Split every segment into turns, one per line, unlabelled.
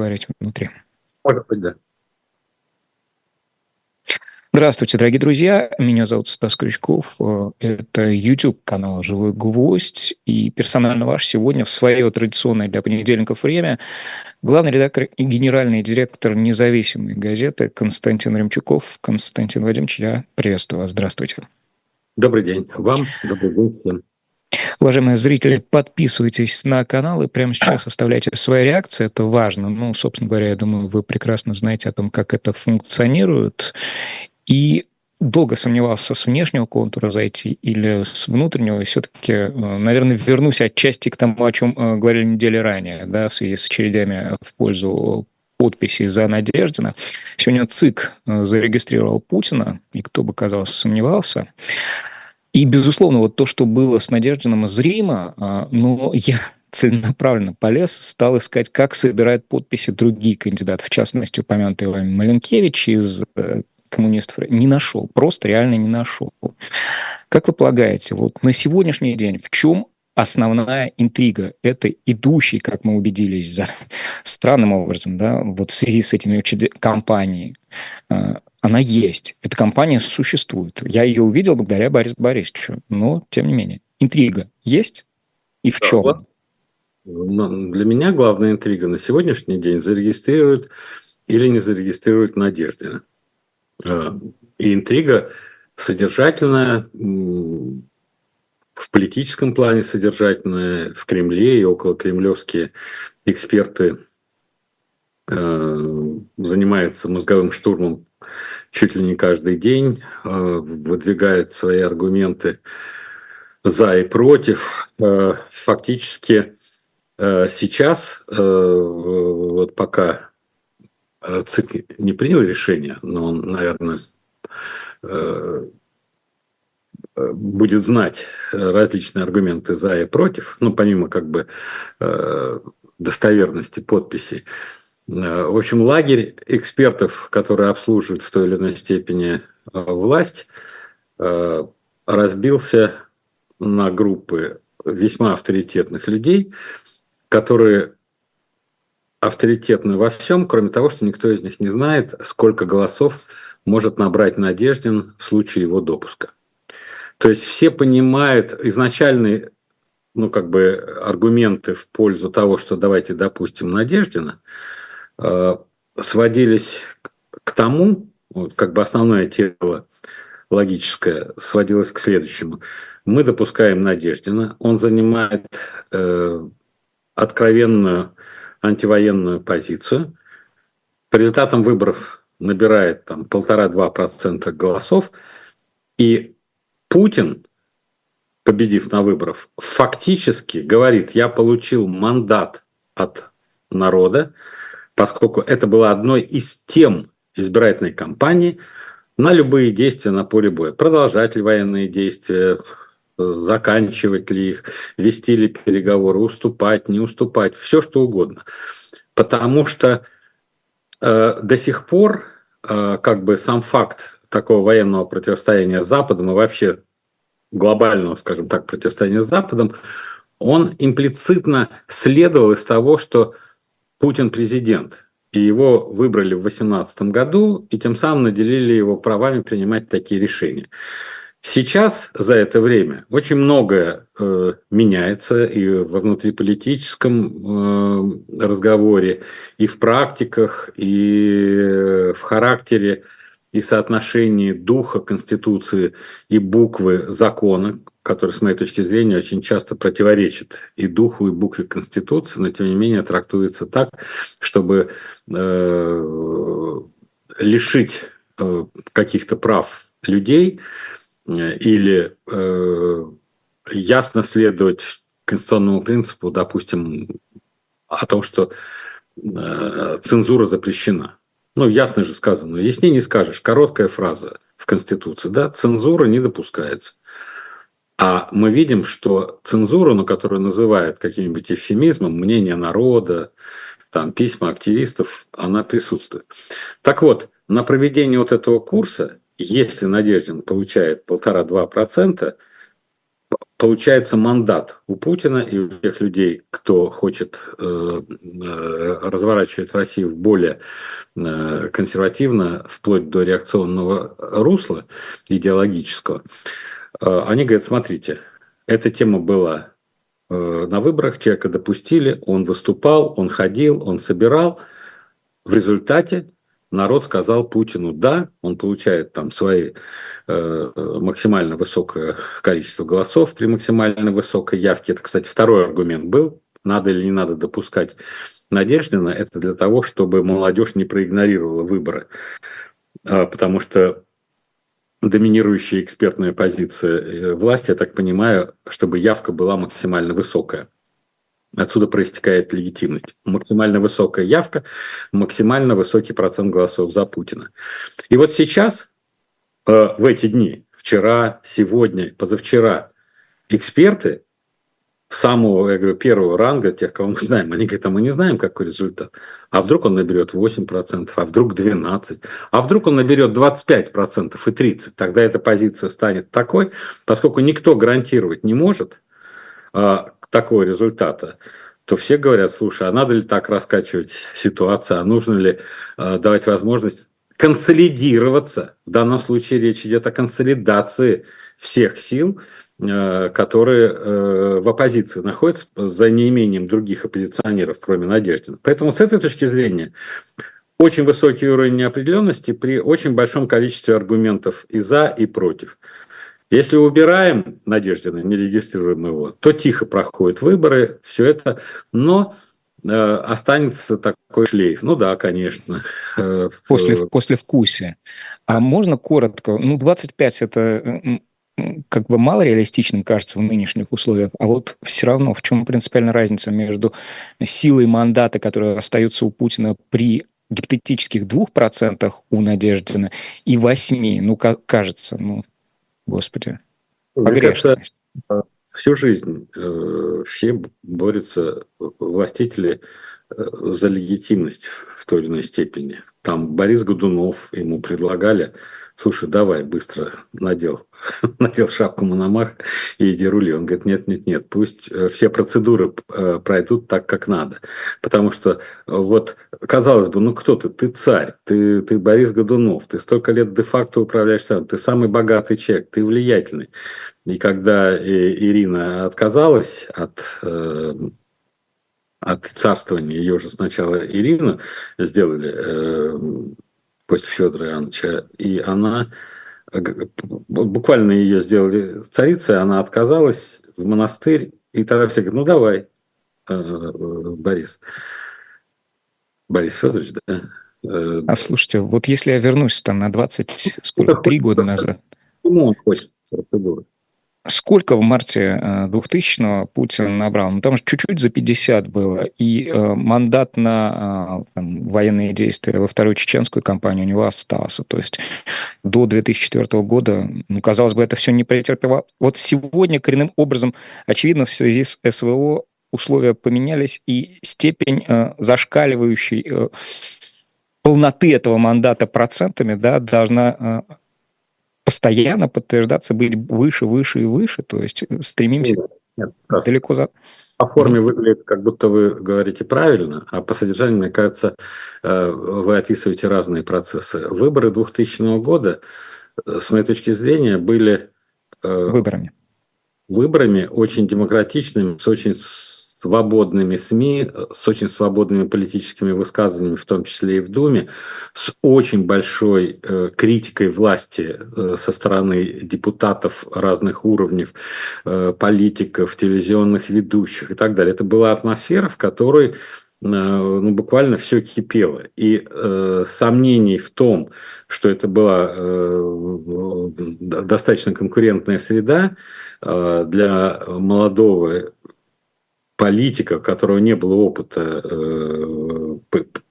говорить внутри.
Может быть, да.
Здравствуйте, дорогие друзья. Меня зовут Стас Крючков. Это YouTube-канал «Живой гвоздь». И персонально ваш сегодня в свое традиционное для понедельников время главный редактор и генеральный директор независимой газеты Константин Ремчуков. Константин Вадимович, я приветствую вас. Здравствуйте.
Добрый день вам, добрый день всем.
Уважаемые зрители, подписывайтесь на канал и прямо сейчас оставляйте свои реакции. Это важно. Ну, собственно говоря, я думаю, вы прекрасно знаете о том, как это функционирует. И долго сомневался, с внешнего контура зайти или с внутреннего, и все-таки, э, наверное, вернусь отчасти к тому, о чем э, говорили недели ранее, да, в связи с очередями в пользу подписей за Надеждина. Сегодня ЦИК э, зарегистрировал Путина, и кто бы, казалось, сомневался. И, безусловно, вот то, что было с Надеждином, зримо, а, но я целенаправленно полез, стал искать, как собирают подписи другие кандидаты, в частности, упомянутый вами Маленкевич из коммунистов не нашел, просто реально не нашел. Как вы полагаете, вот на сегодняшний день в чем основная интрига этой идущей, как мы убедились, за странным образом, да, вот в связи с этими компаниями, э, она есть. Эта компания существует. Я ее увидел благодаря Борису Борисовичу, но тем не менее. Интрига есть? И в чем?
Для меня главная интрига на сегодняшний день зарегистрируют или не зарегистрируют Надеждина. И интрига содержательная, в политическом плане содержательная, в Кремле и около кремлевские эксперты э, занимаются мозговым штурмом чуть ли не каждый день, э, выдвигают свои аргументы за и против. Фактически сейчас, вот пока Э, ЦИК не принял решение, но он, наверное, э, э, будет знать различные аргументы за и против, ну, помимо как бы достоверности подписей. В общем, лагерь экспертов, которые обслуживают в той или иной степени власть, разбился на группы весьма авторитетных людей, которые авторитетны во всем, кроме того, что никто из них не знает, сколько голосов может набрать Надеждин в случае его допуска. То есть все понимают изначальные ну, как бы аргументы в пользу того, что давайте допустим Надеждина, э, сводились к тому, вот, как бы основное тело логическое сводилось к следующему. Мы допускаем Надеждина, он занимает э, откровенную антивоенную позицию. По результатам выборов набирает там полтора-два процента голосов. И Путин, победив на выборах, фактически говорит, я получил мандат от народа, поскольку это было одной из тем избирательной кампании на любые действия на поле боя. Продолжать ли военные действия, заканчивать ли их, вести ли переговоры, уступать, не уступать, все что угодно. Потому что э, до сих пор э, как бы сам факт такого военного противостояния с Западом и вообще глобального, скажем так, противостояния с Западом, он имплицитно следовал из того, что Путин президент, и его выбрали в 2018 году, и тем самым наделили его правами принимать такие решения. Сейчас за это время очень многое э, меняется и во внутриполитическом э, разговоре, и в практиках, и в характере и соотношении духа Конституции и буквы закона, который, с моей точки зрения, очень часто противоречит и духу, и букве Конституции, но тем не менее трактуется так, чтобы э, лишить э, каких-то прав людей – или э, ясно следовать конституционному принципу, допустим, о том, что э, цензура запрещена. Ну, ясно же сказано, яснее не скажешь, короткая фраза в Конституции, да, цензура не допускается. А мы видим, что цензура, на которую называют каким-нибудь эвфемизмом, мнение народа, там, письма активистов, она присутствует. Так вот, на проведение вот этого курса если Надеждин получает полтора-два процента, получается мандат у Путина и у тех людей, кто хочет э, э, разворачивать Россию в более э, консервативно, вплоть до реакционного русла идеологического. Они говорят, смотрите, эта тема была на выборах, человека допустили, он выступал, он ходил, он собирал. В результате народ сказал Путину «да», он получает там свои э, максимально высокое количество голосов при максимально высокой явке. Это, кстати, второй аргумент был, надо или не надо допускать Надеждина, это для того, чтобы молодежь не проигнорировала выборы. А, потому что доминирующая экспертная позиция э, власти, я так понимаю, чтобы явка была максимально высокая. Отсюда проистекает легитимность. Максимально высокая явка, максимально высокий процент голосов за Путина. И вот сейчас, э, в эти дни, вчера, сегодня, позавчера, эксперты самого, я говорю, первого ранга, тех, кого мы знаем, они говорят, а мы не знаем, какой результат. А вдруг он наберет 8%, а вдруг 12%, а вдруг он наберет 25% и 30%. Тогда эта позиция станет такой, поскольку никто гарантировать не может, а, такого результата, то все говорят, слушай, а надо ли так раскачивать ситуацию, а нужно ли э, давать возможность консолидироваться. В данном случае речь идет о консолидации всех сил, э, которые э, в оппозиции находятся за неимением других оппозиционеров, кроме Надеждина. Поэтому с этой точки зрения очень высокий уровень неопределенности при очень большом количестве аргументов и за, и против. Если убираем Надеждина, не регистрируем его, то тихо проходят выборы, все это, но э, останется такой шлейф. Ну да, конечно.
Э, после, э, после вкусия. А можно коротко? Ну, 25 это как бы мало реалистичным кажется в нынешних условиях, а вот все равно в чем принципиальная разница между силой мандата, которые остаются у Путина при гипотетических двух процентах у Надеждина и восьми, ну, кажется, ну, Господи,
погрешность. Всю жизнь э, все борются, властители, э, за легитимность в той или иной степени. Там Борис Годунов, ему предлагали слушай, давай быстро надел, надел шапку Мономах и иди рули. Он говорит, нет, нет, нет, пусть э, все процедуры э, пройдут так, как надо. Потому что э, вот, казалось бы, ну кто ты? Ты царь, ты, ты Борис Годунов, ты столько лет де-факто управляешь сам, ты самый богатый человек, ты влиятельный. И когда Ирина отказалась от от царствования, ее же сначала Ирину сделали после Федора Ивановича, и она буквально ее сделали царицей, она отказалась в монастырь, и тогда все говорят, ну давай, э, Борис. Борис Федорович, да?
Э, а слушайте, вот если я вернусь там на 20, сколько, три года назад. Почему он хочет процедуры? Сколько в марте 2000-го э, Путин набрал? Ну, там же чуть-чуть за 50 было. И э, мандат на э, там, военные действия во вторую чеченскую кампанию у него остался. То есть до 2004 года, ну, казалось бы, это все не претерпевало. Вот сегодня коренным образом, очевидно, в связи с СВО условия поменялись, и степень э, зашкаливающей э, полноты этого мандата процентами да, должна э, постоянно подтверждаться, быть выше, выше и выше, то есть э, стремимся Нет, далеко за...
По форме выглядит, как будто вы говорите правильно, а по содержанию, мне кажется, э, вы описываете разные процессы. Выборы 2000 года, э, с моей точки зрения, были...
Выборами.
Выборами очень демократичными, с очень свободными СМИ, с очень свободными политическими высказываниями, в том числе и в Думе, с очень большой э, критикой власти э, со стороны депутатов разных уровней, э, политиков, телевизионных ведущих и так далее. Это была атмосфера, в которой ну, буквально все кипело. И э, сомнений в том, что это была э, достаточно конкурентная среда э, для молодого политика, у которого не было опыта э,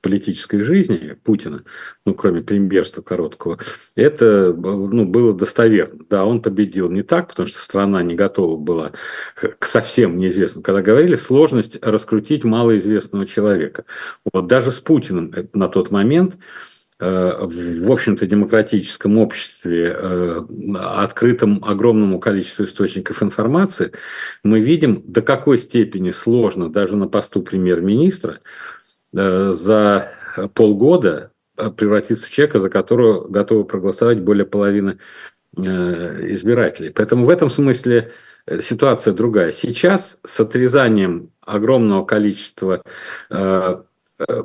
политической жизни Путина, ну, кроме премьерства короткого, это ну, было достоверно. Да, он победил не так, потому что страна не готова была к совсем неизвестному. Когда говорили, сложность раскрутить малоизвестного человека. Вот даже с Путиным на тот момент в общем-то, демократическом обществе, открытом огромному количеству источников информации, мы видим, до какой степени сложно даже на посту премьер-министра за полгода превратиться в человека, за которого готовы проголосовать более половины избирателей. Поэтому в этом смысле ситуация другая. Сейчас с отрезанием огромного количества э, э,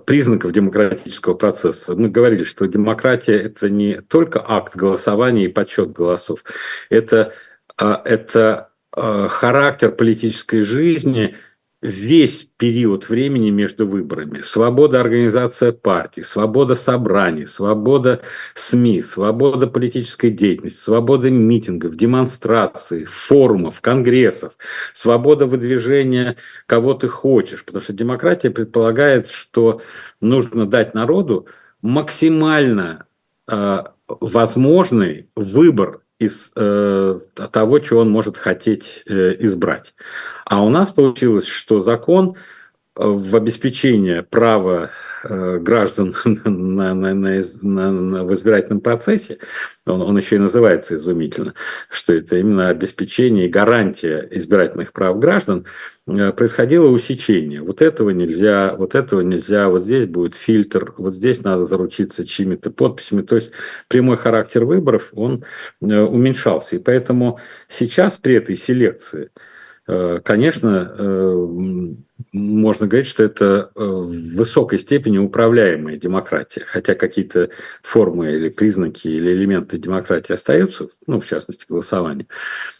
признаков демократического процесса. Мы говорили, что демократия – это не только акт голосования и подсчет голосов, это, э, это характер политической жизни – весь период времени между выборами. Свобода организации партии, свобода собраний, свобода СМИ, свобода политической деятельности, свобода митингов, демонстраций, форумов, конгрессов, свобода выдвижения кого ты хочешь. Потому что демократия предполагает, что нужно дать народу максимально э, возможный выбор из э, того, чего он может хотеть э, избрать. А у нас получилось, что закон в обеспечение права э, граждан на, на, на, на, в избирательном процессе, он, он еще и называется изумительно, что это именно обеспечение и гарантия избирательных прав граждан, э, происходило усечение. Вот этого нельзя, вот этого нельзя, вот здесь будет фильтр, вот здесь надо заручиться чьими-то подписями. То есть прямой характер выборов, он уменьшался. И поэтому сейчас при этой селекции – Э, конечно, э, можно говорить, что это э, в высокой степени управляемая демократия, хотя какие-то формы или признаки или элементы демократии остаются, ну, в частности, голосование.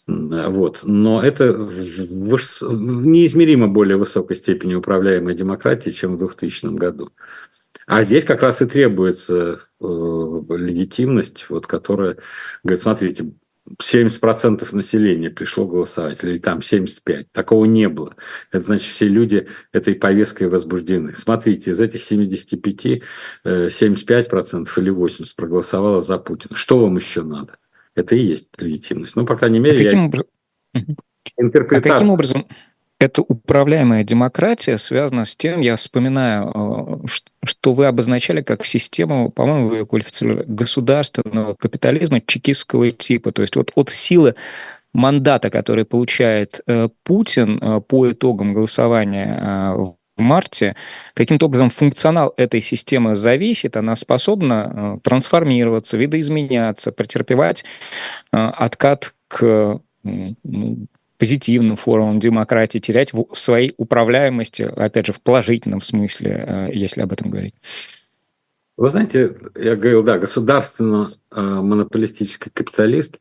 Вот. Но это в неизмеримо более высокой степени управляемая демократия, чем в 2000 году. А здесь как раз и требуется э, легитимность, вот, которая говорит, смотрите, 70% населения пришло голосовать, или там 75%. Такого не было. Это значит, все люди этой повесткой возбуждены. Смотрите, из этих 75, 75% э, или 80% проголосовало за Путина. Что вам еще надо? Это и есть легитимность. Ну, по крайней мере, а каким, я... образ...
интерпретация... а каким образом эта управляемая демократия связана с тем, я вспоминаю, э, что вы обозначали как систему, по-моему, вы ее квалифицировали, государственного капитализма чекистского типа. То есть вот от силы мандата, который получает э, Путин э, по итогам голосования в марте, каким-то образом функционал этой системы зависит, она способна трансформироваться, видоизменяться, претерпевать откат к позитивным формам демократии, терять в своей управляемости, опять же, в положительном смысле, э, если об этом говорить.
Вы знаете, я говорил, да, государственно-монополистический э, капиталист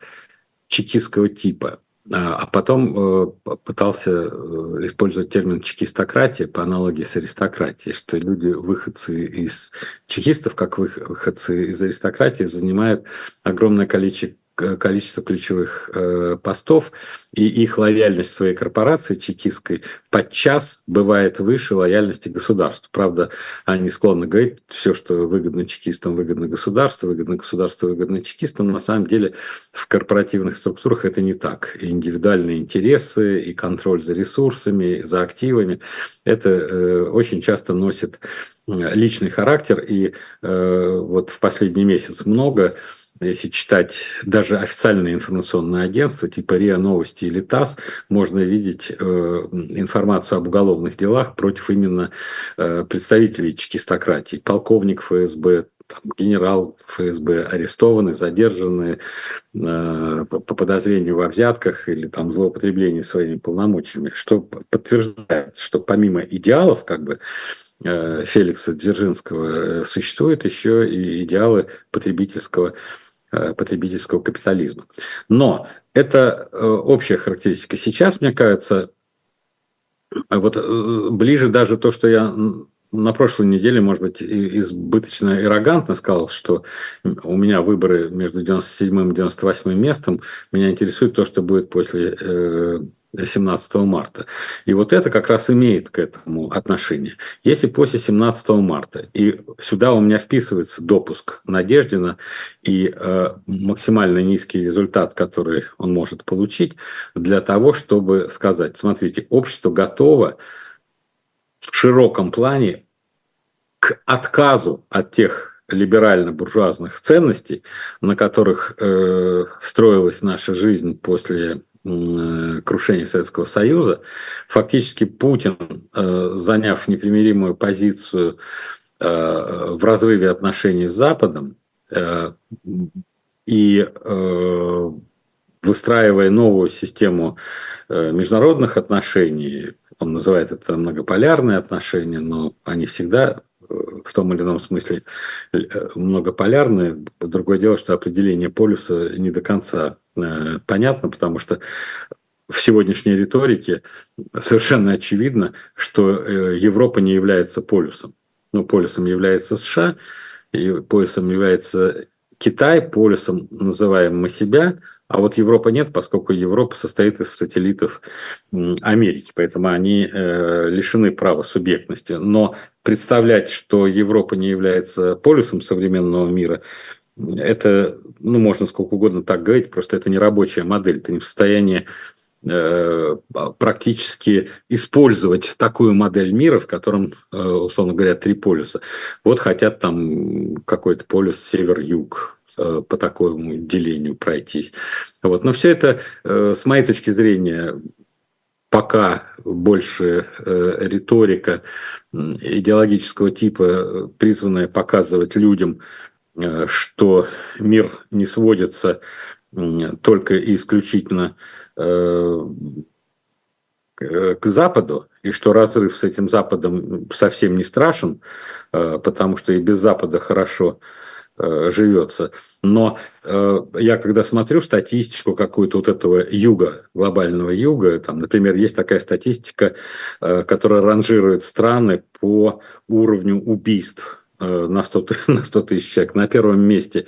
чекистского типа, а, а потом э, пытался использовать термин чекистократия по аналогии с аристократией, что люди, выходцы из чекистов, как выходцы из аристократии, занимают огромное количество количество ключевых э, постов, и их лояльность своей корпорации чекистской подчас бывает выше лояльности государству. Правда, они склонны говорить, все, что выгодно чекистам, выгодно государству, выгодно государству, выгодно чекистам. На самом деле в корпоративных структурах это не так. И индивидуальные интересы, и контроль за ресурсами, за активами, это э, очень часто носит личный характер. И э, вот в последний месяц много если читать даже официальные информационные агентства, типа РИА Новости или ТАСС, можно видеть э, информацию об уголовных делах против именно э, представителей чекистократии. Полковник ФСБ, там, генерал ФСБ арестованы, задержаны э, по подозрению во взятках или там злоупотреблении своими полномочиями, что подтверждает, что помимо идеалов как бы э, Феликса Дзержинского э, существуют еще и идеалы потребительского потребительского капитализма. Но это э, общая характеристика. Сейчас, мне кажется, вот э, ближе даже то, что я на прошлой неделе, может быть, избыточно ирогантно сказал, что у меня выборы между 97 и 98 местом, меня интересует то, что будет после 17 марта. И вот это как раз имеет к этому отношение. Если после 17 марта, и сюда у меня вписывается допуск Надеждина и э, максимально низкий результат, который он может получить, для того, чтобы сказать, смотрите, общество готово в широком плане к отказу от тех либерально-буржуазных ценностей, на которых э, строилась наша жизнь после крушения Советского Союза, фактически Путин, э, заняв непримиримую позицию э, в разрыве отношений с Западом э, и э, выстраивая новую систему э, международных отношений, он называет это многополярные отношения, но они всегда э, в том или ином смысле э, многополярные. Другое дело, что определение полюса не до конца понятно, потому что в сегодняшней риторике совершенно очевидно, что Европа не является полюсом. Ну, полюсом является США, и полюсом является Китай, полюсом называем мы себя – а вот Европа нет, поскольку Европа состоит из сателлитов Америки, поэтому они э, лишены права субъектности. Но представлять, что Европа не является полюсом современного мира, это, ну, можно сколько угодно так говорить, просто это не рабочая модель, ты не в состоянии э, практически использовать такую модель мира, в котором, э, условно говоря, три полюса. Вот хотят там какой-то полюс север-юг, по такому делению пройтись. Вот. Но все это, э, с моей точки зрения, пока больше э, риторика идеологического типа, призванная показывать людям, что мир не сводится только и исключительно к Западу, и что разрыв с этим Западом совсем не страшен, потому что и без Запада хорошо Э, живется. Но э, я когда смотрю статистику какую-то вот этого юга, глобального юга, там, например, есть такая статистика, э, которая ранжирует страны по уровню убийств на 100, на 100 тысяч человек. На первом месте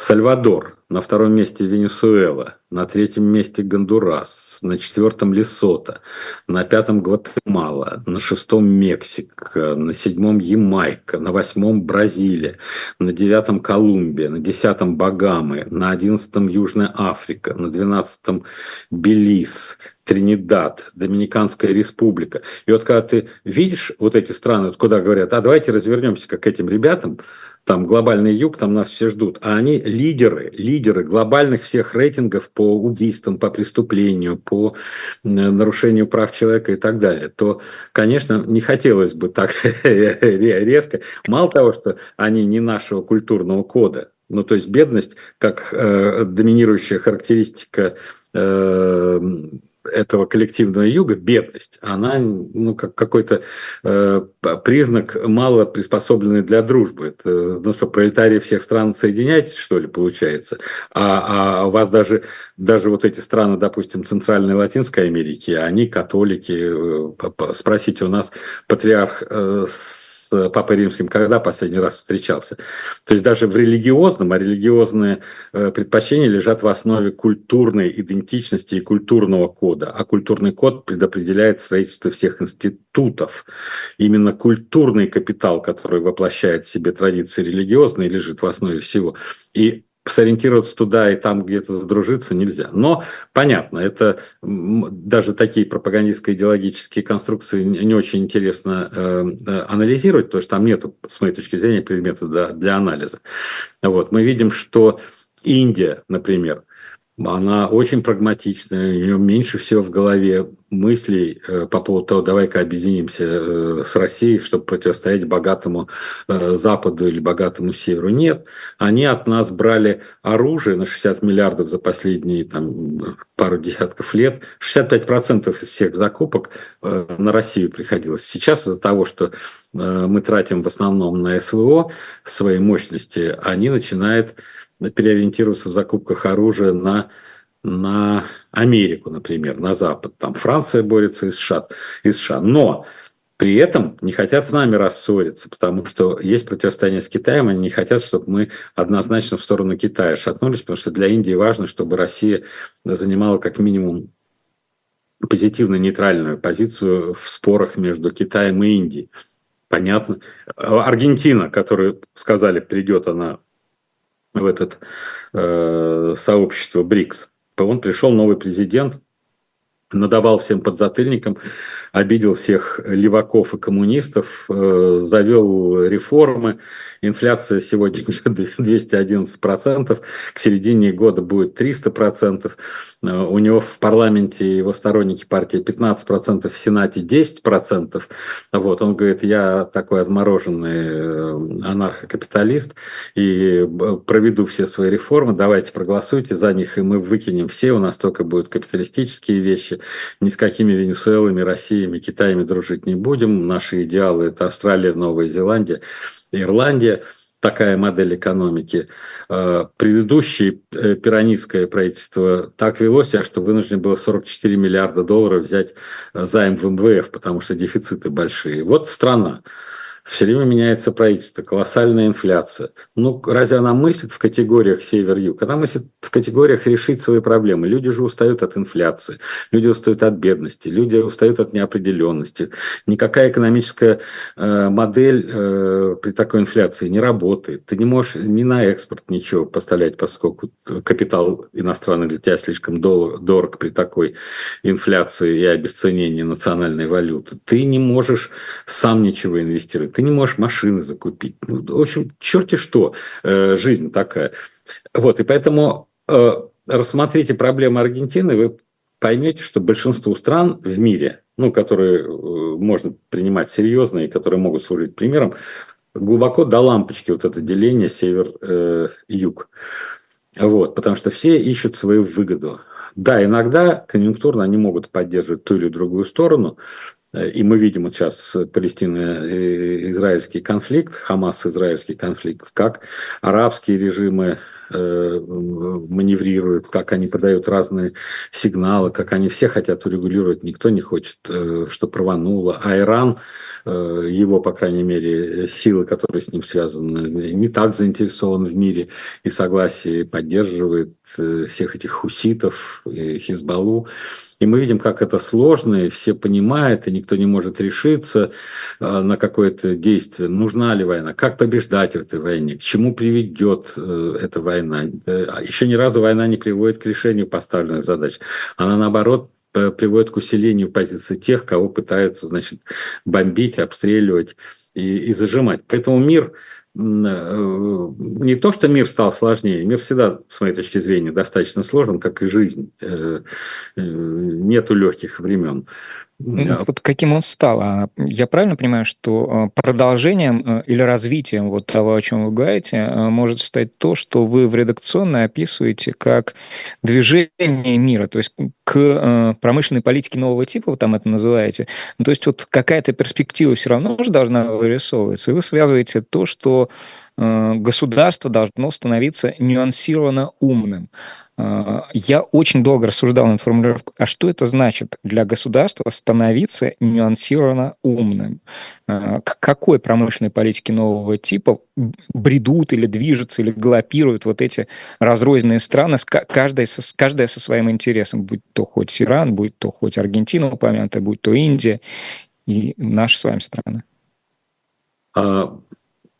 Сальвадор, на втором месте Венесуэла, на третьем месте Гондурас, на четвертом Лесото, на пятом Гватемала, на шестом Мексика, на седьмом Ямайка, на восьмом Бразилия, на девятом Колумбия, на десятом Багамы, на одиннадцатом Южная Африка, на двенадцатом Белиз, Тринидад, Доминиканская республика. И вот когда ты видишь вот эти страны, куда говорят, а давайте развернемся как к этим ребятам, там глобальный юг, там нас все ждут, а они лидеры, лидеры глобальных всех рейтингов по убийствам, по преступлению, по нарушению прав человека и так далее, то, конечно, не хотелось бы так резко. Мало того, что они не нашего культурного кода, ну, то есть бедность как э, доминирующая характеристика э, этого коллективного юга, бедность, она ну, как какой-то э, признак мало приспособленный для дружбы. Это, ну что, пролетарии всех стран соединяйтесь, что ли, получается? А, а у вас даже, даже вот эти страны, допустим, Центральной Латинской Америки, они католики. Э, спросите у нас, патриарх э, Папой Римским когда последний раз встречался? То есть даже в религиозном, а религиозные э, предпочтения лежат в основе культурной идентичности и культурного кода, а культурный код предопределяет строительство всех институтов. Именно культурный капитал, который воплощает в себе традиции религиозные, лежит в основе всего. И сориентироваться туда и там где-то задружиться нельзя. Но понятно, это даже такие пропагандистско-идеологические конструкции не очень интересно э, э, анализировать, потому что там нет, с моей точки зрения, предмета для, для анализа. Вот. Мы видим, что Индия, например, она очень прагматичная, у нее меньше всего в голове мыслей э, по поводу того, давай-ка объединимся э, с Россией, чтобы противостоять богатому э, Западу или богатому Северу. Нет, они от нас брали оружие на 60 миллиардов за последние там, пару десятков лет. 65% из всех закупок на Россию приходилось. Сейчас из-за того, что мы тратим в основном на СВО свои мощности, они начинают переориентироваться в закупках оружия на, на Америку, например, на Запад. Там Франция борется и США. И США. Но при этом не хотят с нами рассориться, потому что есть противостояние с Китаем, они не хотят, чтобы мы однозначно в сторону Китая шатнулись, потому что для Индии важно, чтобы Россия занимала как минимум позитивно-нейтральную позицию в спорах между Китаем и Индией. Понятно. Аргентина, которую сказали, придет она в этот э, сообщество БРИКС. Он пришел новый президент, надавал всем подзатыльникам, обидел всех леваков и коммунистов, э, завел реформы. Инфляция сегодня уже 211%, к середине года будет 300%. Э, у него в парламенте его сторонники партии 15%, в Сенате 10%. Вот, он говорит, я такой отмороженный э, анархокапиталист и проведу все свои реформы, давайте проголосуйте за них, и мы выкинем все, у нас только будут капиталистические вещи, ни с какими Венесуэлами, Россиями, Китаями дружить не будем, наши идеалы – это Австралия, Новая Зеландия, Ирландия – такая модель экономики. Э, предыдущее э, пиранистское правительство так вело себя, что вынуждено было 44 миллиарда долларов взять э, займ в МВФ, потому что дефициты большие. Вот страна все время меняется правительство, колоссальная инфляция. Ну, разве она мыслит в категориях север-юг? Она мыслит в категориях решить свои проблемы. Люди же устают от инфляции, люди устают от бедности, люди устают от неопределенности. Никакая экономическая э, модель э, при такой инфляции не работает. Ты не можешь ни на экспорт ничего поставлять, поскольку капитал иностранный для тебя слишком дорог при такой инфляции и обесценении национальной валюты. Ты не можешь сам ничего инвестировать ты не можешь машины закупить. Ну, в общем, черти что, э, жизнь такая. Вот, и поэтому э, рассмотрите проблемы Аргентины, вы поймете, что большинство стран в мире, ну, которые э, можно принимать серьезно и которые могут служить примером, глубоко до лампочки вот это деление север-юг. Вот, потому что все ищут свою выгоду. Да, иногда конъюнктурно они могут поддерживать ту или другую сторону, Э, и мы видим вот сейчас палестино-израильский конфликт, Хамас-израильский конфликт, как арабские режимы э, маневрируют, как они подают разные сигналы, как они все хотят урегулировать, никто не хочет, э, что рвануло. А Иран Э, его, по крайней мере, силы, которые с ним связаны, не так заинтересован в мире и согласии поддерживает э, всех этих хуситов, и Хизбаллу. И мы видим, как это сложно, и все понимают, и никто не может решиться э, на какое-то действие. Нужна ли война? Как побеждать в этой войне? К чему приведет эта война? Еще ни разу война не приводит к решению поставленных задач. Она, наоборот, приводит к усилению позиции тех, кого пытаются, значит, бомбить, обстреливать и, и зажимать. Поэтому мир э, не то, что мир стал сложнее, мир всегда, с моей точки зрения, достаточно сложен, как и жизнь. Э, э, нету легких времен.
Ну, вот каким он стал? А я правильно понимаю, что а, продолжением э, или развитием вот того, о чем вы говорите, э, может стать то, что вы в редакционной описываете как движение мира, то есть к э, промышленной политике нового типа, вы там это называете. Ну, то есть вот какая-то перспектива все равно уже должна вырисовываться, и вы связываете то, что государство должно становиться нюансированно умным. А, я очень долго рассуждал над формулировкой, а что это значит для государства становиться нюансированно умным? А, к какой промышленной политике нового типа бредут или движутся, или галопируют вот эти разрозненные страны, каждая со, каждая со своим интересом, будь то хоть Иран, будь то хоть Аргентина упомянутая, будь то Индия и наши с вами страны?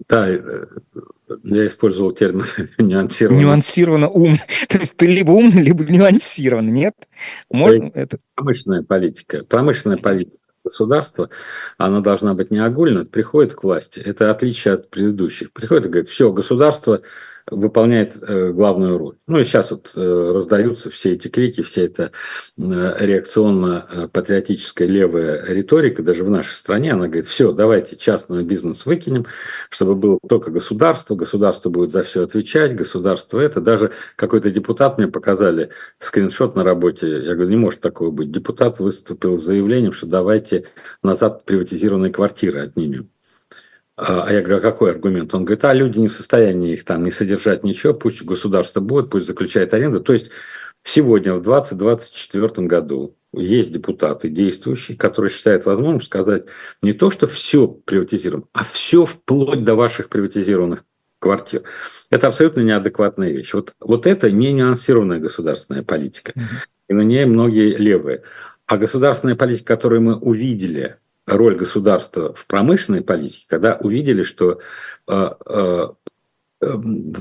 Да, э, я использовал термин нюансированно.
Нюансированно ум. То есть ты либо умный, либо нюансированный, нет?
Можно это... Промышленная политика. Промышленная политика государства, она должна быть не огульна, приходит к власти. Это отличие от предыдущих. Приходит и говорит, все, государство выполняет э, главную роль. Ну и сейчас вот э, раздаются все эти крики, вся эта э, реакционно-патриотическая левая риторика, даже в нашей стране, она говорит, все, давайте частный бизнес выкинем, чтобы было только государство, государство будет за все отвечать, государство это. Даже какой-то депутат мне показали скриншот на работе, я говорю, не может такого быть. Депутат выступил с заявлением, что давайте назад приватизированные квартиры отнимем. А, а я говорю, а какой аргумент? Он говорит, а люди не в состоянии их там не содержать ничего, пусть государство будет, пусть заключает аренду. То есть сегодня, в 2024 году, есть депутаты действующие, которые считают возможным сказать не то, что все приватизируем, а все вплоть до ваших приватизированных квартир. Это абсолютно неадекватная вещь. Вот, вот это не нюансированная государственная политика. И на ней многие левые. А государственная политика, которую мы увидели роль государства в промышленной политике, когда увидели, что э, э,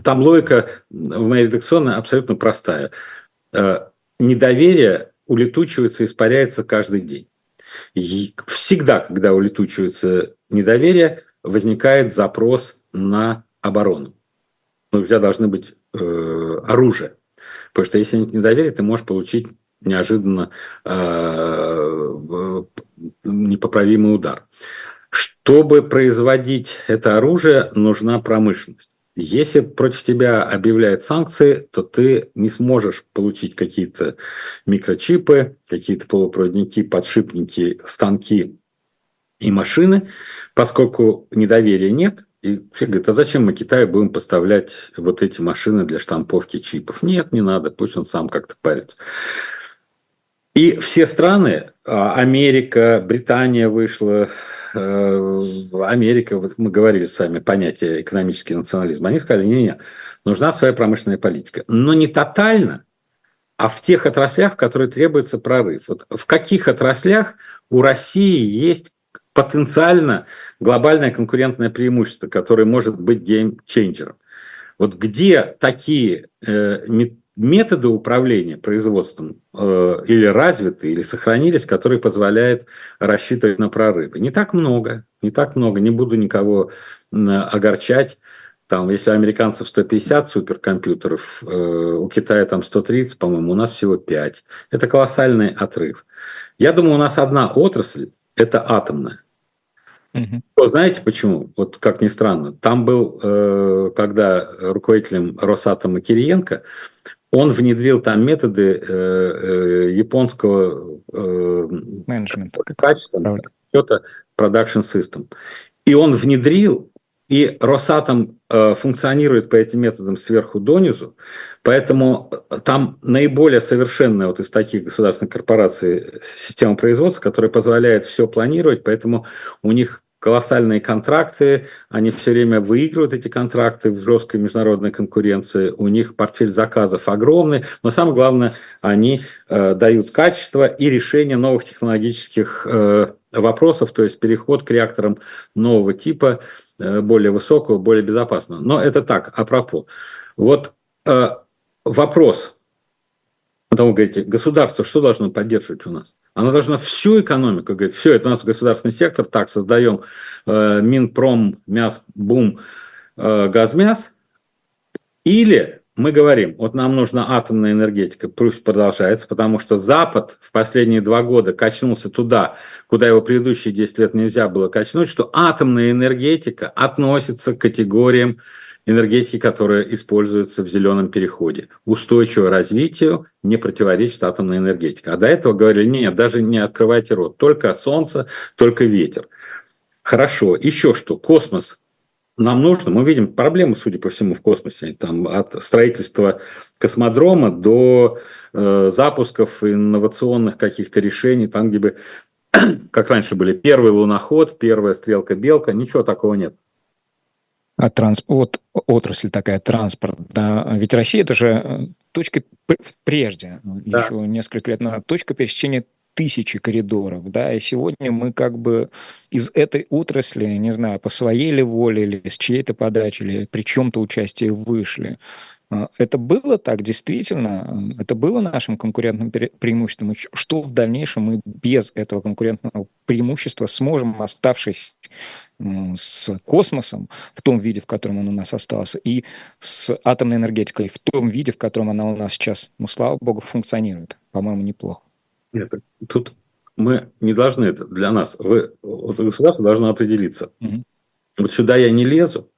там логика в моей редакционной абсолютно простая. Э, недоверие улетучивается, испаряется каждый день. И всегда, когда улетучивается недоверие, возникает запрос на оборону. Но у тебя должны быть оружие. Потому что если нет недоверия, ты можешь получить неожиданно э, непоправимый удар. Чтобы производить это оружие, нужна промышленность. Если против тебя объявляют санкции, то ты не сможешь получить какие-то микрочипы, какие-то полупроводники, подшипники, станки и машины, поскольку недоверия нет. И все говорят, а зачем мы Китаю будем поставлять вот эти машины для штамповки чипов? Нет, не надо, пусть он сам как-то парится. И все страны, а, Америка, Британия вышла, Э, Америка, вот мы говорили с вами понятие экономический национализм, они сказали, не-не, нужна своя промышленная политика. Но не тотально, а в тех отраслях, в которые требуется прорыв. Вот в каких отраслях у России есть потенциально глобальное конкурентное преимущество, которое может быть геймченджером. Вот где такие э, методы управления производством э, или развиты, или сохранились, которые позволяют рассчитывать на прорывы. Не так много, не так много, не буду никого э, огорчать. Там, если у американцев 150 суперкомпьютеров, э, у Китая там 130, по-моему, у нас всего 5. Это колоссальный отрыв. Я думаю, у нас одна отрасль – это атомная. Угу. Знаете почему? Вот как ни странно. Там был, э, когда руководителем Росатома Кириенко, он внедрил там методы э, э, японского э, менеджмента качества, счета production system. И он внедрил, и Росатом э, функционирует по этим методам сверху донизу, поэтому там наиболее совершенная вот из таких государственных корпораций система производства, которая позволяет все планировать, поэтому у них колоссальные контракты, они все время выигрывают эти контракты в жесткой международной конкуренции, у них портфель заказов огромный, но самое главное, они э, дают качество и решение новых технологических э, вопросов, то есть переход к реакторам нового типа, э, более высокого, более безопасного. Но это так, апропо. Вот э, вопрос, потому вы говорите, государство что должно поддерживать у нас? Она должна всю экономику, говорит, все, это у нас государственный сектор, так, создаем э, Минпром, Мяс, Бум, э, Газмяс. Или мы говорим, вот нам нужна атомная энергетика, пусть продолжается, потому что Запад в последние два года качнулся туда, куда его предыдущие 10 лет нельзя было качнуть, что атомная энергетика относится к категориям энергетики, которая используется в зеленом переходе. Устойчивое развитию не противоречит атомная энергетика. А до этого говорили, нет, даже не открывайте рот, только солнце, только ветер. Хорошо, еще что, космос нам нужно, мы видим проблемы, судя по всему, в космосе, там, от строительства космодрома до э, запусков инновационных каких-то решений, там, где бы, как раньше были, первый луноход, первая стрелка-белка, ничего такого нет
а транс... вот отрасль такая, транспорт, да, ведь Россия это же э, точка прежде, да. еще несколько лет назад, точка пересечения тысячи коридоров, да, и сегодня мы как бы из этой отрасли, не знаю, по своей ли воле или с чьей-то подачи, или при чем-то участии вышли. А, это было так, действительно, это было нашим конкурентным преимуществом. Что в дальнейшем мы без этого конкурентного преимущества сможем, оставшись с космосом в том виде, в котором он у нас остался, и с атомной энергетикой в том виде, в котором она у нас сейчас, ну, слава богу, функционирует. По-моему, неплохо.
Нет, тут мы не должны это для нас. Вы, вот государство должно определиться. Угу. Вот сюда я не лезу,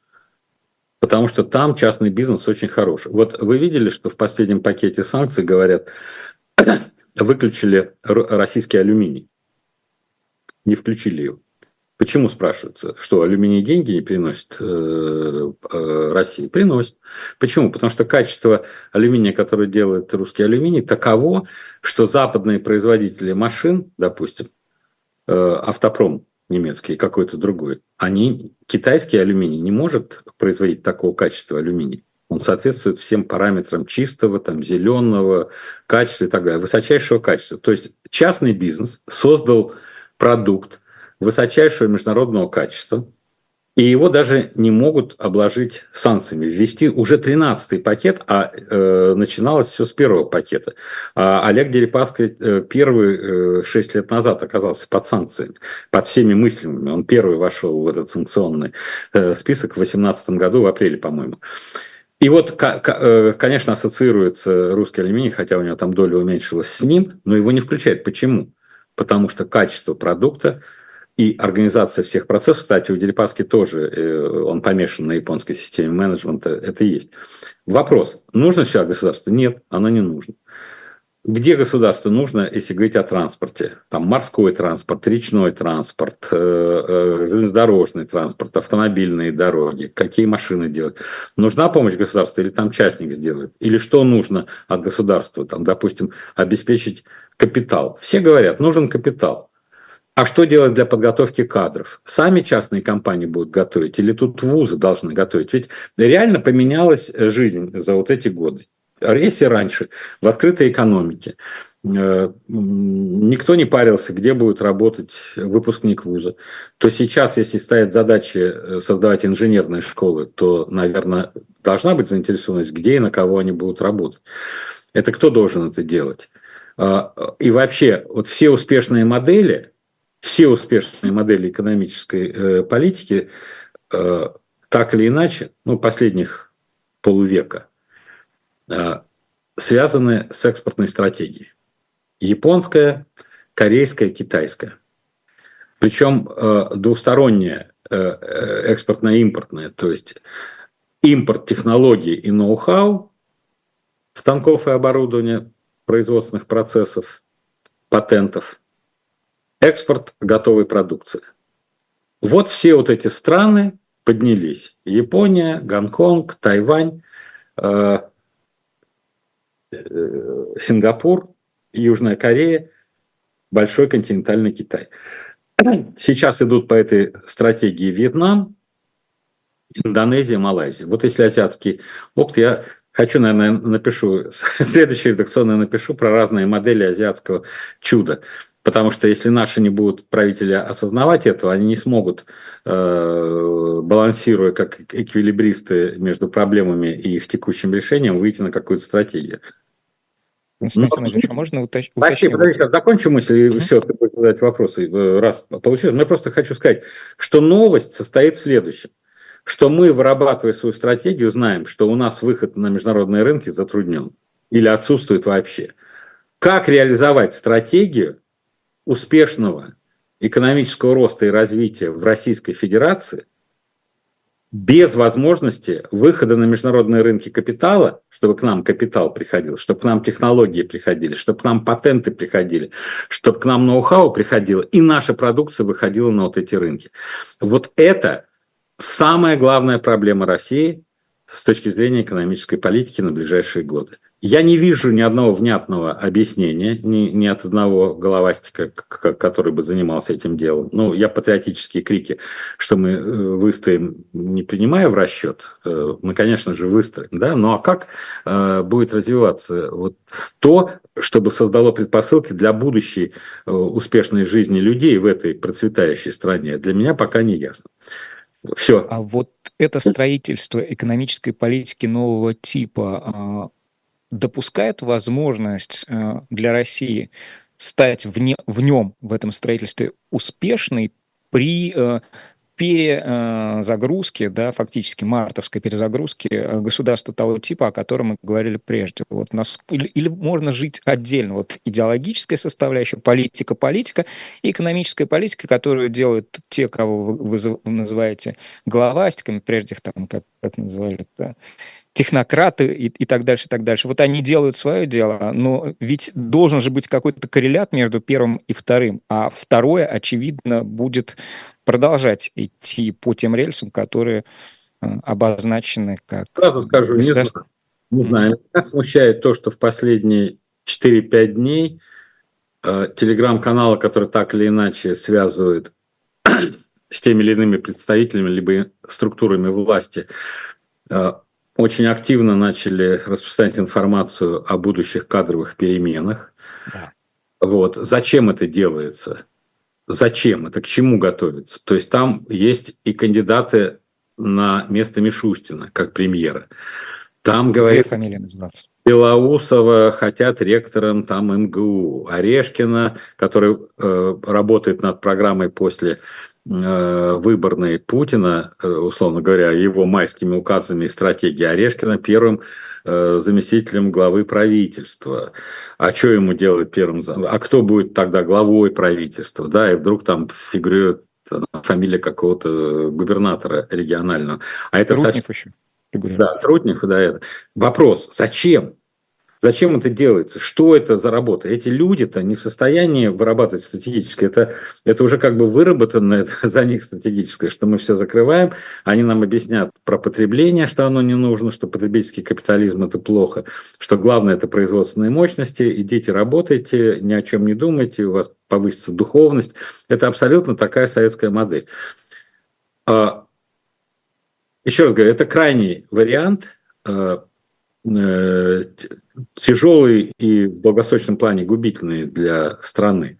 потому что там частный бизнес очень хороший. Вот вы видели, что в последнем пакете санкций говорят, выключили российский алюминий, не включили его. Почему спрашивается, что алюминий деньги не приносит э, э, России? Приносит. Почему? Потому что качество алюминия, которое делает русский алюминий, таково, что западные производители машин, допустим, э, автопром немецкий, какой-то другой, они, китайский алюминий не может производить такого качества алюминия. Он соответствует всем параметрам чистого, там, зеленого качества и так далее, высочайшего качества. То есть частный бизнес создал продукт, высочайшего международного качества, И его даже не могут обложить санкциями, ввести уже 13-й пакет, а э, начиналось все с первого пакета. А Олег Дерипаска э, первый э, 6 лет назад оказался под санкциями, под всеми мыслями. Он первый вошел в этот санкционный э, список в 2018 году, в апреле, по-моему. И вот, э, конечно, ассоциируется русский алюминий, хотя у него там доля уменьшилась с ним, но его не включает. Почему? Потому что качество продукта – и организация всех процессов, кстати, у Дерипаски тоже, э, он помешан на японской системе менеджмента, это есть. Вопрос, нужно сейчас государство? Нет, оно не нужно. Где государство нужно, если говорить о транспорте? Там морской транспорт, речной транспорт, э, э, железнодорожный транспорт, автомобильные дороги, какие машины делать? Нужна помощь государства или там частник сделает? Или что нужно от государства? Там, допустим, обеспечить капитал. Все говорят, нужен капитал. А что делать для подготовки кадров? Сами частные компании будут готовить или тут вузы должны готовить? Ведь реально поменялась жизнь за вот эти годы. Если раньше в открытой экономике э, никто не парился, где будет работать выпускник вуза, то сейчас, если стоят задачи э, создавать инженерные школы, то, наверное, должна быть заинтересованность, где и на кого они будут работать. Это кто должен это делать? А, и вообще, вот все успешные модели, все успешные модели экономической э, политики э, так или иначе, ну, последних полувека, э, связаны с экспортной стратегией. Японская, корейская, китайская. Причем двусторонняя экспортно-импортная, то есть импорт технологий и ноу-хау, станков и оборудования, производственных процессов, патентов – экспорт готовой продукции. Вот все вот эти страны поднялись. Япония, Гонконг, Тайвань, э, э, Сингапур, Южная Корея, Большой континентальный Китай. Сейчас идут по этой стратегии Вьетнам, Индонезия, Малайзия. Вот если азиатский опыт, я хочу, наверное, напишу, следующий редакционный напишу про разные модели азиатского чуда. Потому что если наши не будут правители осознавать этого, они не смогут, э, балансируя как эквилибристы между проблемами и их текущим решением, выйти на какую-то стратегию. Константин Ильич, а можно уточнить? Подожди, закончу мысль, и mm-hmm. все, ты будешь задать вопросы, э, раз получилось. Но я просто хочу сказать, что новость состоит в следующем, что мы, вырабатывая свою стратегию, знаем, что у нас выход на международные рынки затруднен или отсутствует вообще. Как реализовать стратегию, успешного экономического роста и развития в Российской Федерации без возможности выхода на международные рынки капитала, чтобы к нам капитал приходил, чтобы к нам технологии приходили, чтобы к нам патенты приходили, чтобы к нам ноу-хау приходило, и наша продукция выходила на вот эти рынки. Вот это самая главная проблема России с точки зрения экономической политики на ближайшие годы. Я не вижу ни одного внятного объяснения, ни, ни от одного головастика, который бы занимался этим делом. Ну, я патриотические крики, что мы э, выстоим, не принимая в расчет. Э, мы, конечно же, выстоим, да, ну а как э, будет развиваться вот то, чтобы создало предпосылки для будущей успешной жизни людей в этой процветающей стране, для меня пока не ясно.
Все. А вот это строительство экономической политики нового типа а, допускает возможность э, для России стать вне, в нем, в этом строительстве, успешной при э, перезагрузке, да, фактически мартовской перезагрузке э, государства того типа, о котором мы говорили прежде. Вот нас, или, или можно жить отдельно. Вот идеологическая составляющая, политика, политика, и экономическая политика, которую делают те, кого вы, вы называете главастиками, прежде их там, как, как называли, да, технократы и, и так дальше, и так дальше. Вот они делают свое дело, но ведь должен же быть какой-то коррелят между первым и вторым, а второе, очевидно, будет продолжать идти по тем рельсам, которые э, обозначены как...
Сразу скажу, не знаю. Не знаю. Меня смущает то, что в последние 4-5 дней э, телеграм-каналы, которые так или иначе связывают с теми или иными представителями, либо структурами власти, э, очень активно начали распространять информацию о будущих кадровых переменах. Да. Вот. Зачем это делается? Зачем, это к чему готовится. То есть там есть и кандидаты на место Мишустина, как премьера. Там называться? Белоусова хотят ректором там МГУ, Орешкина, который э, работает над программой после э, выборной Путина, э, условно говоря, его майскими указами и стратегией Орешкина первым э, заместителем главы правительства. А что ему делать первым? А кто будет тогда главой правительства? Да, и вдруг там фигурирует фамилия какого-то губернатора регионального. А это Трутнев совсем... еще фигурирует. Да, Трутнев, да, это. Вопрос, зачем? Зачем это делается? Что это за работа? Эти люди-то не в состоянии вырабатывать стратегическое. Это, это уже как бы выработано за них стратегическое, что мы все закрываем. Они нам объяснят про потребление, что оно не нужно, что потребительский капитализм – это плохо, что главное – это производственные мощности. Идите, работайте, ни о чем не думайте, у вас повысится духовность. Это абсолютно такая советская модель. А, еще раз говорю, это крайний вариант тяжелый и в долгосрочном плане губительный для страны.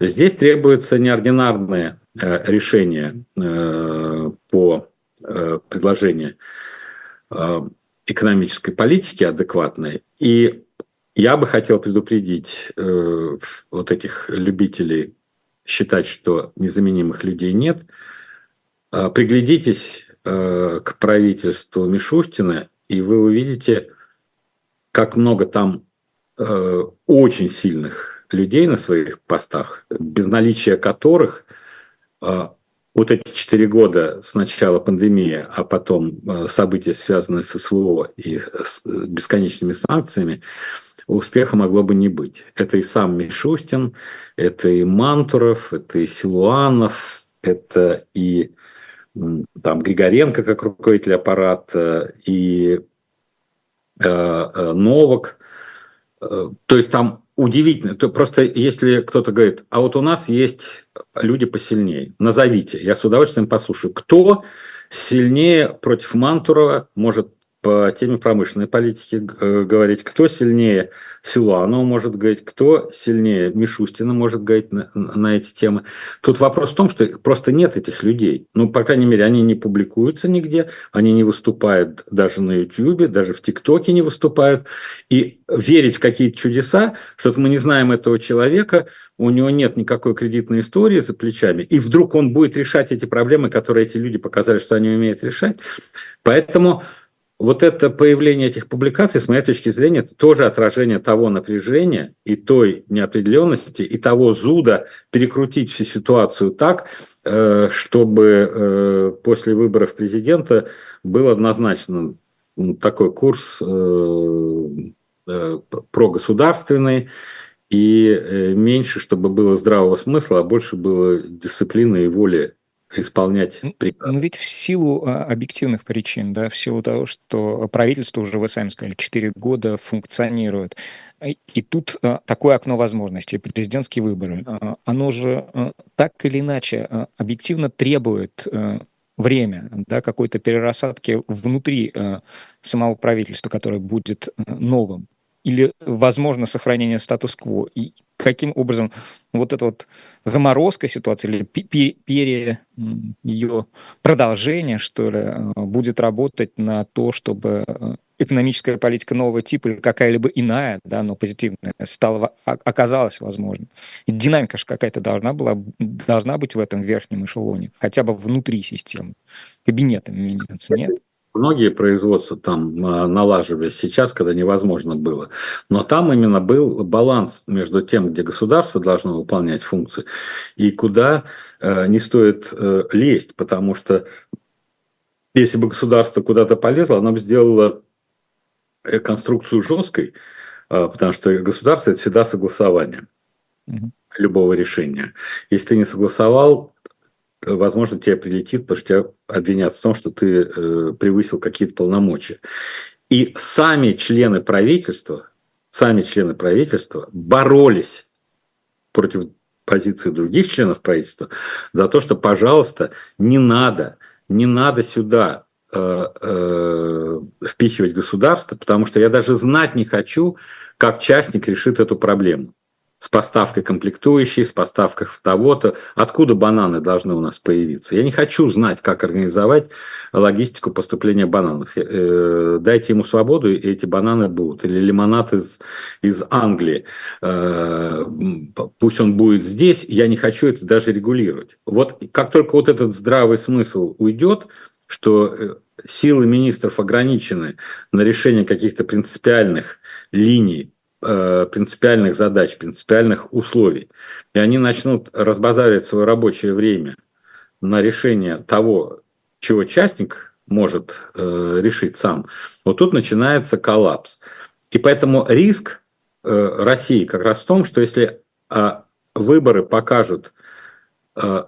Здесь требуется неординарное э, решение э, по э, предложению экономической политики адекватной. И я бы хотел предупредить вот этих любителей считать, что незаменимых людей нет. Приглядитесь к правительству Мишустина, и вы увидите, как много там э, очень сильных людей на своих постах, без наличия которых э, вот эти четыре года с начала пандемии, а потом э, события, связанные с СВО и с бесконечными санкциями, успеха могло бы не быть. Это и сам Мишустин, это и Мантуров, это и Силуанов, это и там Григоренко как руководитель аппарата, и Э, э, Новок. Э, то есть там удивительно. То просто если кто-то говорит, а вот у нас есть люди посильнее, назовите, я с удовольствием послушаю, кто сильнее против Мантурова может по теме промышленной политики э, говорить, кто сильнее Силуанова может говорить, кто сильнее Мишустина может говорить на, на эти темы. Тут вопрос в том, что просто нет этих людей. Ну, по крайней мере, они не публикуются нигде, они не выступают даже на Ютьюбе, даже в ТикТоке не выступают. И верить в какие-то чудеса, что мы не знаем этого человека, у него нет никакой кредитной истории за плечами, и вдруг он будет решать эти проблемы, которые эти люди показали, что они умеют решать. Поэтому вот это появление этих публикаций, с моей точки зрения, это тоже отражение того напряжения и той неопределенности, и того зуда перекрутить всю ситуацию так, э, чтобы э, после выборов президента был однозначно такой курс э, прогосударственный, и меньше, чтобы было здравого смысла, а больше было дисциплины и воли исполнять
приказ. Ну, ведь в силу а, объективных причин, да, в силу того, что правительство уже, вы сами сказали, 4 года функционирует, и тут а, такое окно возможностей, президентские выборы, а, оно же так или иначе объективно требует время, да, какой-то перерасадки внутри самого правительства, которое будет новым или возможно сохранение статус-кво? И каким образом вот эта вот заморозка ситуации или пере, ее продолжение, что ли, э, будет работать на то, чтобы э, экономическая политика нового типа или какая-либо иная, да, но позитивная, стала, оказалась возможной. И динамика же какая-то должна была, должна быть в этом верхнем эшелоне, хотя бы внутри системы. Кабинетами меняться, нет?
Многие производства там а, налаживались сейчас, когда невозможно было. Но там именно был баланс между тем, где государство должно выполнять функции, и куда э, не стоит э, лезть, потому что если бы государство куда-то полезло, оно бы сделало э, конструкцию жесткой, э, потому что государство – это всегда согласование любого решения. Если ты не согласовал, возможно, тебе прилетит, потому что тебя обвинят в том, что ты э, превысил какие-то полномочия. И сами члены правительства, сами члены правительства боролись против позиции других членов правительства за то, что, пожалуйста, не надо, не надо сюда э, э, впихивать государство, потому что я даже знать не хочу, как частник решит эту проблему. С поставкой комплектующей, с поставкой того-то. Откуда бананы должны у нас появиться? Я не хочу знать, как организовать логистику поступления бананов. Э, дайте ему свободу, и эти бананы будут. Или лимонад из, из Англии. Э, пусть он будет здесь, я не хочу это даже регулировать. Вот как только вот этот здравый смысл уйдет, что э, силы министров ограничены на решение каких-то принципиальных линий Э, принципиальных задач, принципиальных условий, и они начнут разбазаривать свое рабочее время на решение того, чего частник может э, решить сам, вот тут начинается коллапс. И поэтому риск э, России как раз в том, что если э, выборы покажут, э,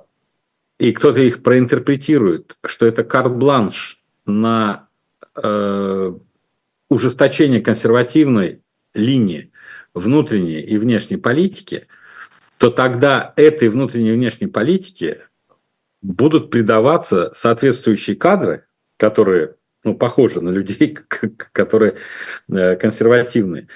и кто-то их проинтерпретирует, что это карт-бланш на э, ужесточение консервативной линии внутренней и внешней политики, то тогда этой внутренней и внешней политике будут придаваться соответствующие кадры, которые ну, похожи на людей, которые э, консервативные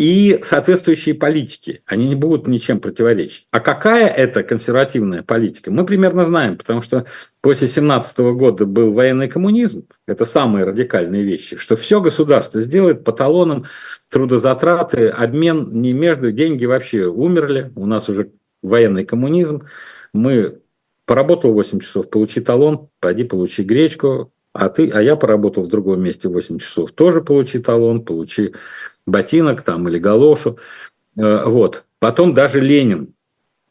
и соответствующие политики. Они не будут ничем противоречить. А какая это консервативная политика? Мы примерно знаем, потому что после 17 года был военный коммунизм. Это самые радикальные вещи, что все государство сделает по талонам трудозатраты, обмен не между, деньги вообще умерли. У нас уже военный коммунизм. Мы поработал 8 часов, получи талон, пойди получи гречку, а, ты, а я поработал в другом месте 8 часов, тоже получи талон, получи ботинок там или галошу. Э, вот. Потом даже Ленин,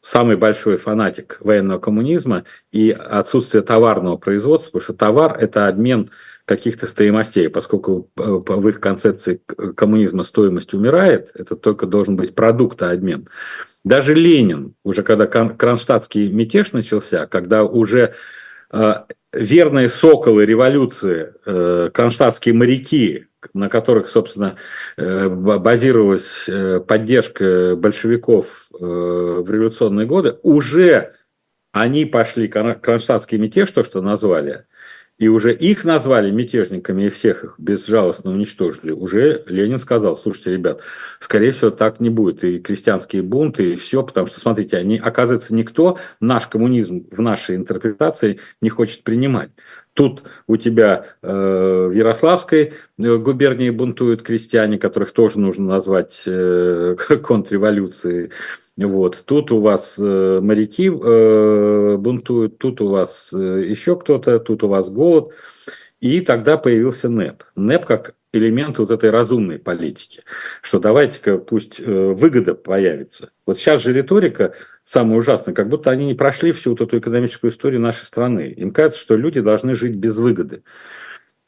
самый большой фанатик военного коммунизма и отсутствие товарного производства, потому что товар – это обмен каких-то стоимостей, поскольку э, в их концепции коммунизма стоимость умирает, это только должен быть продукт, а обмен. Даже Ленин, уже когда кронштадтский мятеж начался, когда уже э, верные соколы революции, кронштадтские моряки на которых, собственно, э, базировалась э, поддержка большевиков э, в революционные годы, уже они пошли кронштадтский мятеж, то, что назвали, и уже их назвали мятежниками и всех их безжалостно уничтожили, уже Ленин сказал, слушайте, ребят, скорее всего, так не будет. И крестьянские бунты, и все, потому что, смотрите, они, оказывается, никто наш коммунизм в нашей интерпретации не хочет принимать. Тут у тебя э, в Ярославской э, губернии бунтуют крестьяне, которых тоже нужно назвать э, контрреволюцией. Вот. Тут у вас э, моряки э, бунтуют, тут у вас еще кто-то, тут у вас голод. И тогда появился НЭП. НЭП как элемент вот этой разумной политики, что давайте-ка пусть э, выгода появится. Вот сейчас же риторика самое ужасное, как будто они не прошли всю вот эту экономическую историю нашей страны. Им кажется, что люди должны жить без выгоды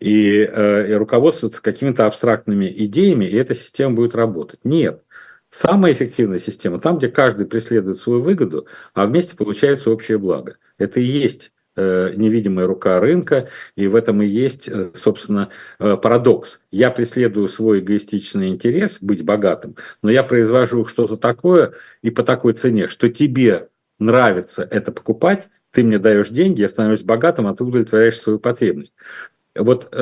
и, э, и руководствоваться какими-то абстрактными идеями, и эта система будет работать. Нет. Самая эффективная система там, где каждый преследует свою выгоду, а вместе получается общее благо. Это и есть невидимая рука рынка, и в этом и есть, э, собственно, э, парадокс. Я преследую свой эгоистичный интерес быть богатым, но я произвожу что-то такое и по такой цене, что тебе нравится это покупать, ты мне даешь деньги, я становлюсь богатым, а ты удовлетворяешь свою потребность. Вот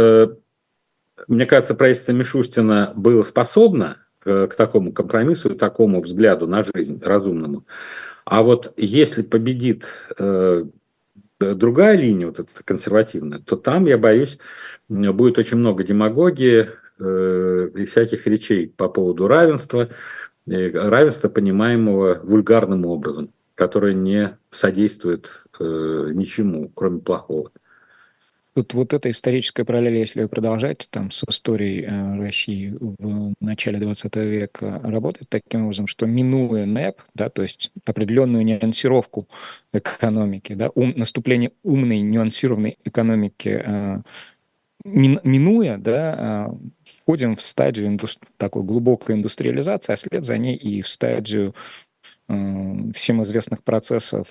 мне кажется, правительство Мишустина было способно к такому компромиссу, к такому взгляду на жизнь разумному. А вот если победит Э, другая линия, вот эта консервативная, то там, я боюсь, будет очень много демагогии э, и всяких речей по поводу равенства, равенства, понимаемого вульгарным образом, которое не содействует э, ничему, кроме плохого.
Тут вот эта историческая параллель, если продолжать там с историей э, России в начале 20 века, работает таким образом, что минуя НЭП, да, то есть определенную нюансировку экономики, да, ум, наступление умной нюансированной экономики э, минуя, да, э, входим в стадию инду... такой глубокой индустриализации, а след за ней и в стадию всем известных процессов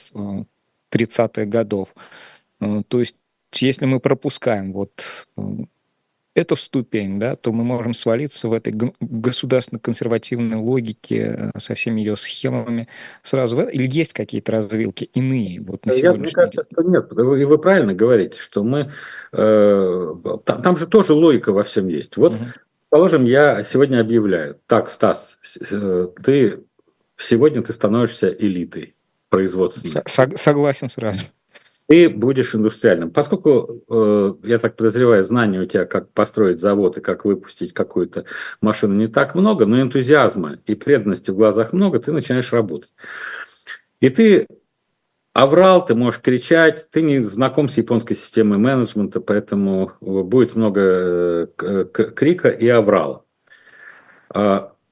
30-х годов. То есть если мы пропускаем вот эту ступень, да, то мы можем свалиться в этой государственно-консервативной лоgiке э, со всеми ее схемами сразу. Или есть какие-то развилки иные вот на Я, Мне
кажется, день? что нет. И вы правильно говорите, что мы... Э, там, там же тоже логика во всем есть. Вот, угу. положим, я сегодня объявляю, так, Стас, э, ты сегодня ты становишься элитой производственной.
Согласен сразу.
Ты будешь индустриальным. Поскольку, э, я так подозреваю, знаний у тебя, как построить завод и как выпустить какую-то машину не так много, но энтузиазма и преданности в глазах много, ты начинаешь работать. И ты Аврал, ты можешь кричать, ты не знаком с японской системой менеджмента, поэтому будет много э, крика и аврала.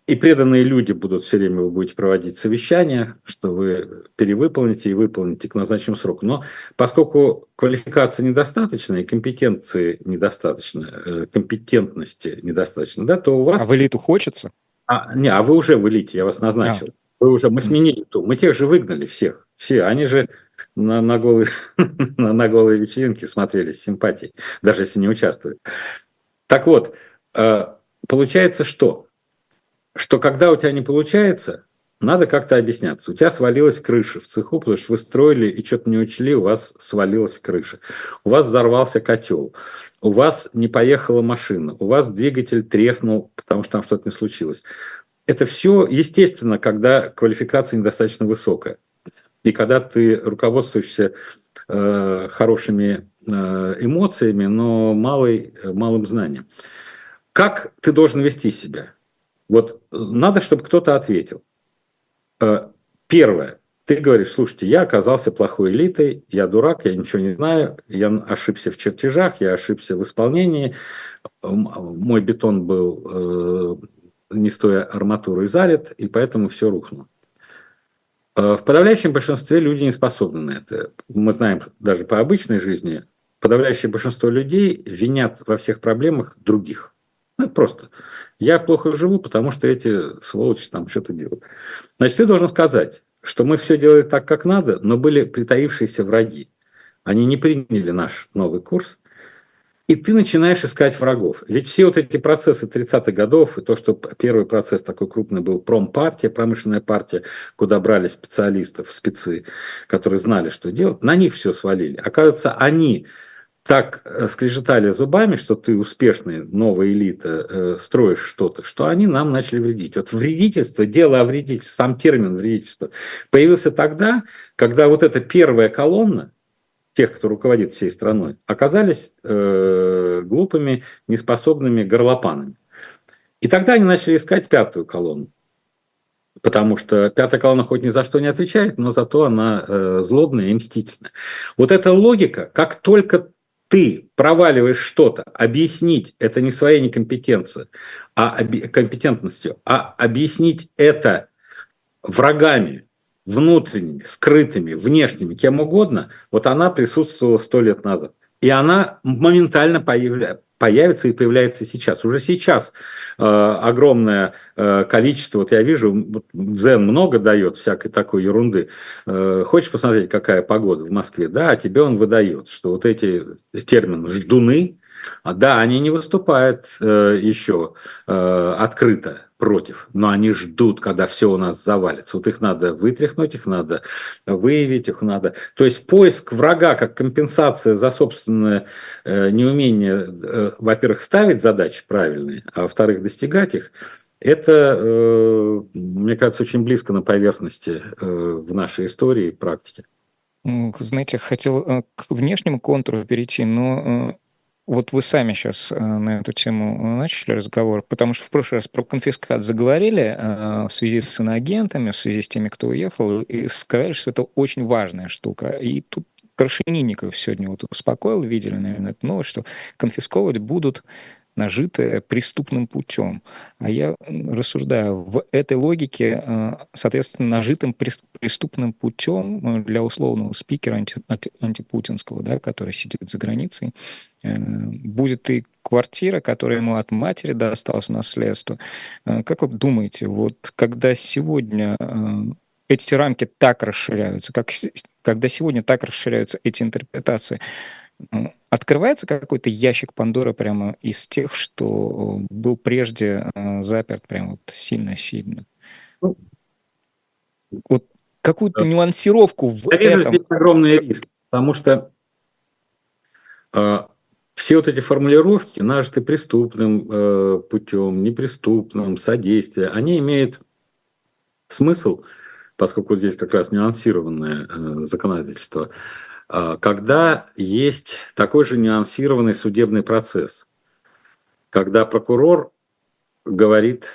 И преданные люди будут все время, вы будете проводить совещания, что вы перевыполните и выполните к назначенному сроку. Но поскольку квалификации недостаточно и компетенции недостаточно, э, компетентности недостаточно, да, то у вас...
А в элиту хочется?
А, не, а вы уже в элите, я вас назначил. А. Вы уже, мы сменили ту, мы тех же выгнали всех. Все, они же на, на, голые, на, на голые вечеринки смотрели с симпатией, даже если не участвуют. Так вот, э, получается что? Что когда у тебя не получается, надо как-то объясняться. У тебя свалилась крыша в цеху, потому что вы строили и что-то не учли, у вас свалилась крыша. У вас взорвался котел. У вас не поехала машина. У вас двигатель треснул, потому что там что-то не случилось это все естественно, когда квалификация недостаточно высокая. И когда ты руководствуешься э, хорошими э, эмоциями, но малой, малым знанием. Как ты должен вести себя? Вот надо, чтобы кто-то ответил. Э, первое. Ты говоришь, слушайте, я оказался плохой элитой, я дурак, я ничего не знаю, я ошибся в чертежах, я ошибся в исполнении, мой бетон был э, не стоя арматурой залит, и поэтому все рухнуло. Э, в подавляющем большинстве люди не способны на это. Мы знаем даже по обычной жизни, подавляющее большинство людей винят во всех проблемах других. Ну, это просто. Я плохо живу, потому что эти сволочи там что-то делают. Значит, ты должен сказать, что мы все делали так, как надо, но были притаившиеся враги. Они не приняли наш новый курс, и ты начинаешь искать врагов. Ведь все вот эти процессы 30-х годов, и то, что первый процесс такой крупный был промпартия, промышленная партия, куда брали специалистов, спецы, которые знали, что делать, на них все свалили. Оказывается, они так э, скрежетали зубами, что ты успешный, новая элита, э, строишь что-то, что они нам начали вредить. Вот вредительство, дело о вредительстве, сам термин вредительство появился тогда, когда вот эта первая колонна, тех, кто руководит всей страной, оказались э, глупыми, неспособными горлопанами. И тогда они начали искать пятую колонну. Потому что пятая колонна хоть ни за что не отвечает, но зато она э, злобная и мстительная. Вот эта логика, как только ты проваливаешь что-то, объяснить это не своей некомпетенцией, а компетентностью, а объяснить это врагами, внутренними, скрытыми, внешними, кем угодно, вот она присутствовала сто лет назад. И она моментально появля... появится и появляется сейчас. Уже сейчас э, огромное э, количество, вот я вижу, Дзен много дает всякой такой ерунды. Э, хочешь посмотреть, какая погода в Москве? Да, а тебе он выдает, что вот эти термины «ждуны», да, они не выступают э, еще э, открыто, против, но они ждут, когда все у нас завалится. Вот их надо вытряхнуть, их надо выявить, их надо... То есть поиск врага как компенсация за собственное э, неумение, э, во-первых, ставить задачи правильные, а во-вторых, достигать их, это, э, мне кажется, очень близко на поверхности в нашей истории и практике.
Знаете, хотел к внешнему контуру перейти, но вот вы сами сейчас э, на эту тему начали разговор, потому что в прошлый раз про конфискат заговорили э, в связи с иноагентами, в связи с теми, кто уехал, и сказали, что это очень важная штука. И тут Крашенинников сегодня вот успокоил, видели, наверное, эту новость, что конфисковывать будут нажитое преступным путем. А я рассуждаю, в этой логике, э, соответственно, нажитым преступным путем для условного спикера анти, анти, антипутинского, да, который сидит за границей, Э, будет и квартира, которая ему от матери досталась в наследство. Э, как вы думаете, вот когда сегодня э, эти рамки так расширяются, как, когда сегодня так расширяются эти интерпретации, открывается какой-то ящик Пандоры прямо из тех, что был прежде заперт прямо вот сильно-сильно? Ну, вот какую-то нюансировку в
Наверное, этом... здесь огромный риск, потому что все вот эти формулировки, нажиты преступным э, путем, неприступным, содействие, они имеют смысл – поскольку здесь как раз нюансированное э, законодательство, когда есть такой же нюансированный судебный процесс, когда прокурор говорит,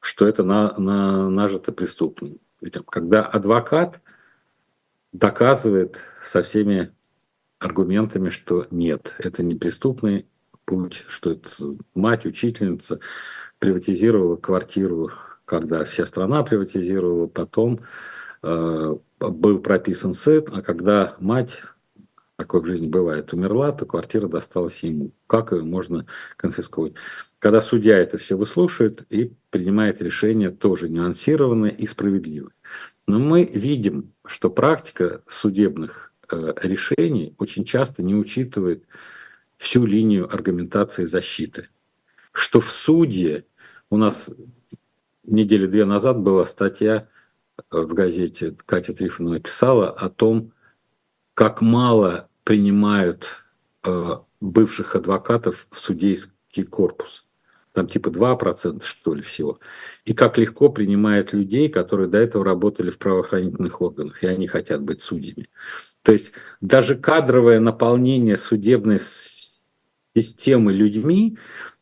что это на, на, нажито преступным, когда адвокат доказывает со всеми аргументами, что нет, это не преступный путь, что это мать, учительница приватизировала квартиру, когда вся страна приватизировала, потом э, был прописан сын, а когда мать, такое в жизни бывает, умерла, то квартира досталась ему. Как ее можно конфисковать? Когда судья это все выслушает и принимает решение тоже нюансированное и справедливое. Но мы видим, что практика судебных э, решений очень часто не учитывает всю линию аргументации защиты. Что в суде у нас недели две назад была статья в газете, Катя Трифонова писала о том, как мало принимают э, бывших адвокатов в судейский корпус. Там типа 2% что ли всего. И как легко принимают людей, которые до этого работали в правоохранительных органах, и они хотят быть судьями. То есть даже кадровое наполнение судебной системы людьми,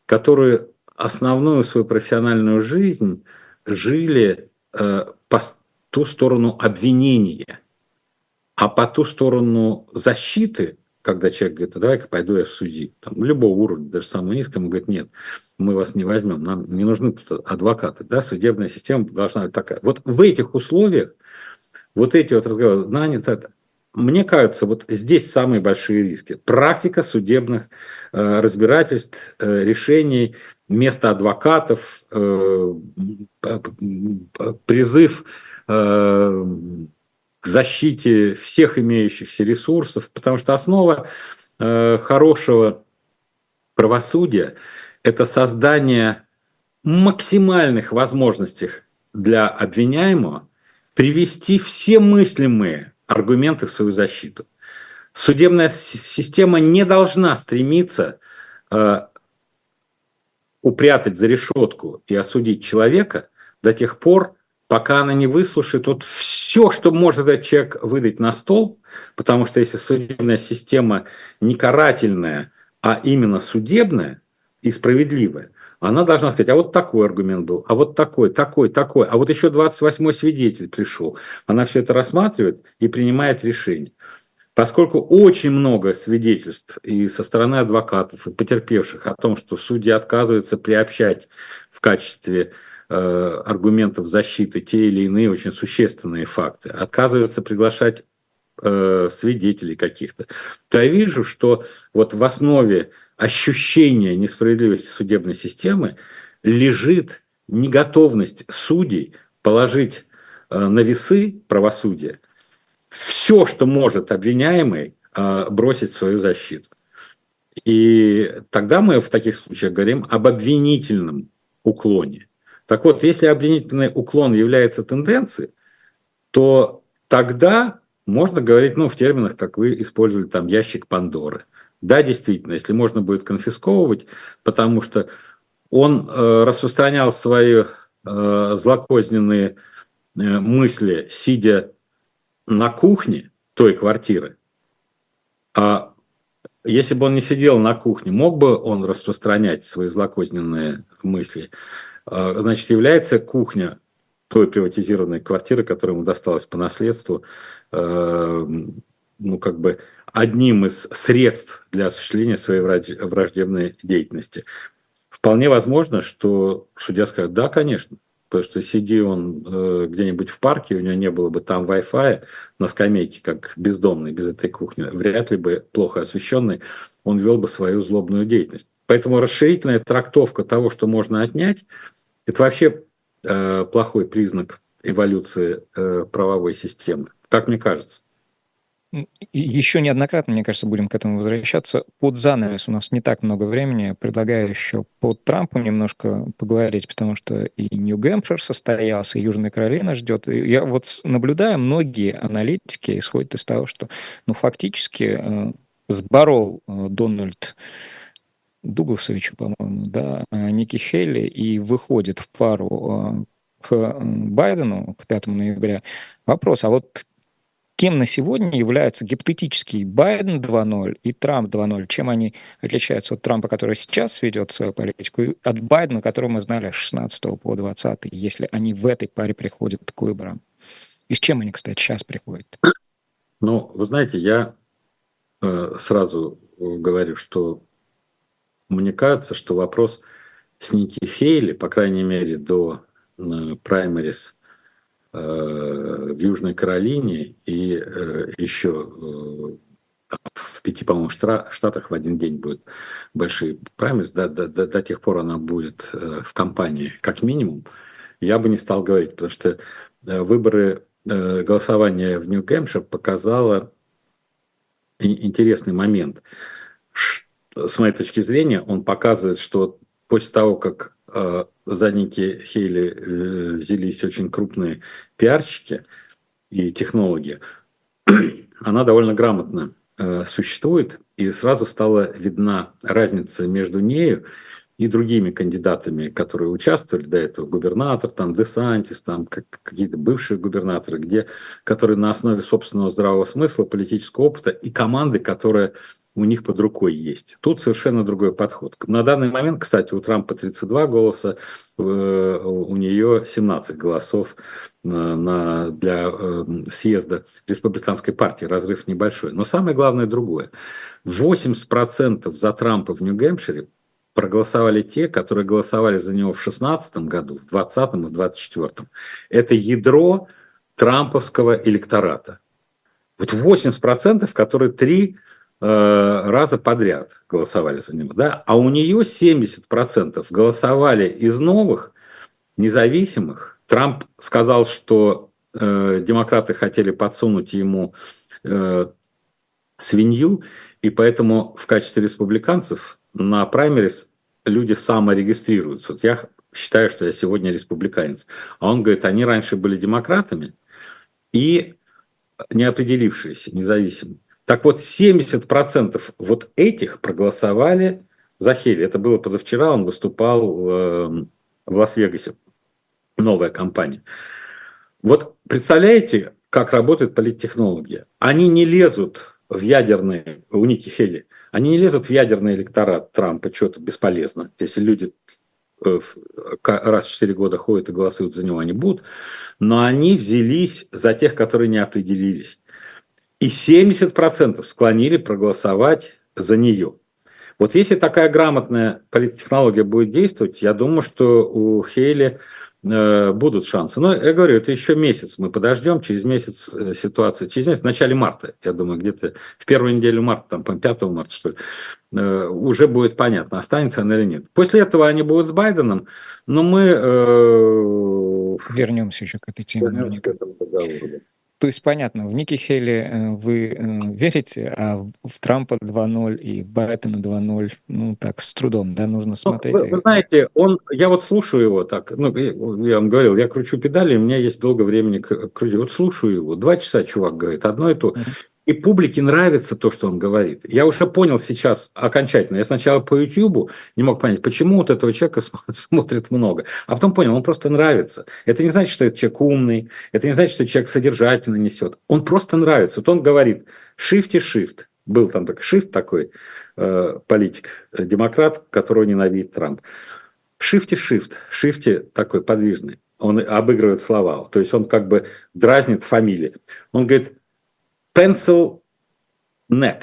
которые основную свою профессиональную жизнь жили э, по ту сторону обвинения, а по ту сторону защиты, когда человек говорит, а давай-ка пойду я в суди, там, любого уровня, даже самого низкого, говорит, нет, мы вас не возьмем, нам не нужны тут адвокаты, да, судебная система должна быть такая. Вот в этих условиях вот эти вот разговоры, нанят это, мне кажется, вот здесь самые большие риски. Практика судебных э, разбирательств, э, решений, место адвокатов, э, призыв к защите всех имеющихся ресурсов, потому что основа э, хорошего правосудия – это создание максимальных возможностей для обвиняемого привести все мыслимые аргументы в свою защиту. Судебная система не должна стремиться э, упрятать за решетку и осудить человека до тех пор, пока она не выслушает вот все, что может этот человек выдать на стол, потому что если судебная система не карательная, а именно судебная и справедливая, она должна сказать, а вот такой аргумент был, а вот такой, такой, такой, а вот еще 28-й свидетель пришел. Она все это рассматривает и принимает решение. Поскольку очень много свидетельств и со стороны адвокатов, и потерпевших о том, что судьи отказываются приобщать в качестве аргументов защиты те или иные очень существенные факты, отказываются приглашать э, свидетелей каких-то, то я вижу, что вот в основе ощущения несправедливости судебной системы лежит неготовность судей положить э, на весы правосудия все, что может обвиняемый, э, бросить свою защиту. И тогда мы в таких случаях говорим об обвинительном уклоне. Так вот, если обвинительный уклон является тенденцией, то тогда можно говорить ну, в терминах, как вы использовали, там, ящик Пандоры – да, действительно, если можно будет конфисковывать, потому что он э, распространял свои э, злокозненные э, мысли, сидя на кухне той квартиры. А если бы он не сидел на кухне, мог бы он распространять свои злокозненные мысли? Э, значит, является кухня той приватизированной квартиры, которая ему досталась по наследству, э, ну, как бы одним из средств для осуществления своей враждебной деятельности. Вполне возможно, что судья скажет, да, конечно, потому что сиди он э, где-нибудь в парке, у него не было бы там Wi-Fi на скамейке, как бездомный, без этой кухни, вряд ли бы плохо освещенный, он вел бы свою злобную деятельность. Поэтому расширительная трактовка того, что можно отнять, это вообще э, плохой признак эволюции э, правовой системы, как мне кажется.
Еще неоднократно, мне кажется, будем к этому возвращаться. Под занавес у нас не так много времени. Предлагаю еще под Трампу немножко поговорить, потому что и Нью-Гэмпшир состоялся, и Южная Каролина ждет. Я вот наблюдаю, многие аналитики исходят из того, что ну, фактически э, сборол э, Дональд Дугласовичу, по-моему, да, э, Ники Хелли и выходит в пару к Байдену, к 5 ноября. Вопрос, а вот кем на сегодня является гипотетический Байден 2.0 и Трамп 2.0? Чем они отличаются от Трампа, который сейчас ведет свою политику, и от Байдена, которого мы знали с 16 по 20, если они в этой паре приходят к выборам? И с чем они, кстати, сейчас приходят?
Ну, вы знаете, я э, сразу говорю, что мне кажется, что вопрос с Ники Хейли, по крайней мере, до э, праймерис Э, в Южной Каролине и э, еще в пяти, по-моему, штатах в один день будет большие праймерис, до, до, до, до тех пор она будет в кампании, как минимум, я бы не стал говорить, потому что выборы голосования в Нью-Гэмпшир показало интересный момент. С моей точки зрения, он показывает, что после того, как э, за Ники Хейли э, взялись очень крупные пиарщики и технологи, она довольно грамотно э, существует, и сразу стала видна разница между нею другими кандидатами, которые участвовали до этого, губернатор, там, Десантис, там, какие-то бывшие губернаторы, где, которые на основе собственного здравого смысла, политического опыта и команды, которая у них под рукой есть. Тут совершенно другой подход. На данный момент, кстати, у Трампа 32 голоса, э, у нее 17 голосов на, для э, съезда республиканской партии. Разрыв небольшой. Но самое главное другое. 80% за Трампа в Нью-Гэмпшире проголосовали те, которые голосовали за него в 2016 году, в 2020 и в 2024. Это ядро трамповского электората. Вот 80%, которые три Э, раза подряд голосовали за него, да, а у нее 70% голосовали из новых, независимых. Трамп сказал, что э, демократы хотели подсунуть ему э, свинью, и поэтому в качестве республиканцев на праймерис люди саморегистрируются. Вот я считаю, что я сегодня республиканец. А он говорит, они раньше были демократами и неопределившиеся, независимые. Так вот, 70% вот этих проголосовали за Хелли. Это было позавчера, он выступал в, эм, в Лас-Вегасе. Новая компания. Вот представляете, как работает политтехнология? Они не лезут в ядерные, у Ники Хелли, они не лезут в ядерный электорат Трампа, что-то бесполезно. Если люди э, раз в 4 года ходят и голосуют за него, они будут. Но они взялись за тех, которые не определились. И 70% склонили проголосовать за нее. Вот если такая грамотная политтехнология будет действовать, я думаю, что у Хейли будут шансы. Но я говорю, это еще месяц мы подождем, через месяц э, ситуация, через месяц, в начале марта, я думаю, где-то в первую неделю марта, там, 5 марта, что ли, э, уже будет понятно, останется она или нет. После этого они будут с Байденом, но мы... Э,
Вернемся еще к этой теме. Вернемся к этому разговору. То есть, понятно, в Ники Хейли э, вы э, верите, а в Трампа 2.0 и Байдена 2.0, ну, так, с трудом, да, нужно смотреть. Ну,
вы, вы знаете, он, я вот слушаю его так, ну, я вам говорил, я кручу педали, у меня есть долго времени крутить. Вот слушаю его, два часа чувак говорит, одно и то. И публике нравится то, что он говорит. Я уже понял сейчас окончательно. Я сначала по YouTube не мог понять, почему вот этого человека смотрит много. А потом понял, он просто нравится. Это не значит, что этот человек умный. Это не значит, что человек содержательно несет. Он просто нравится. Вот он говорит и shift. Был там такой shift такой э, политик, э, демократ, которого ненавидит Трамп. И shift. Shift такой подвижный. Он обыгрывает слова. То есть он как бы дразнит фамилии. Он говорит, pencil neck.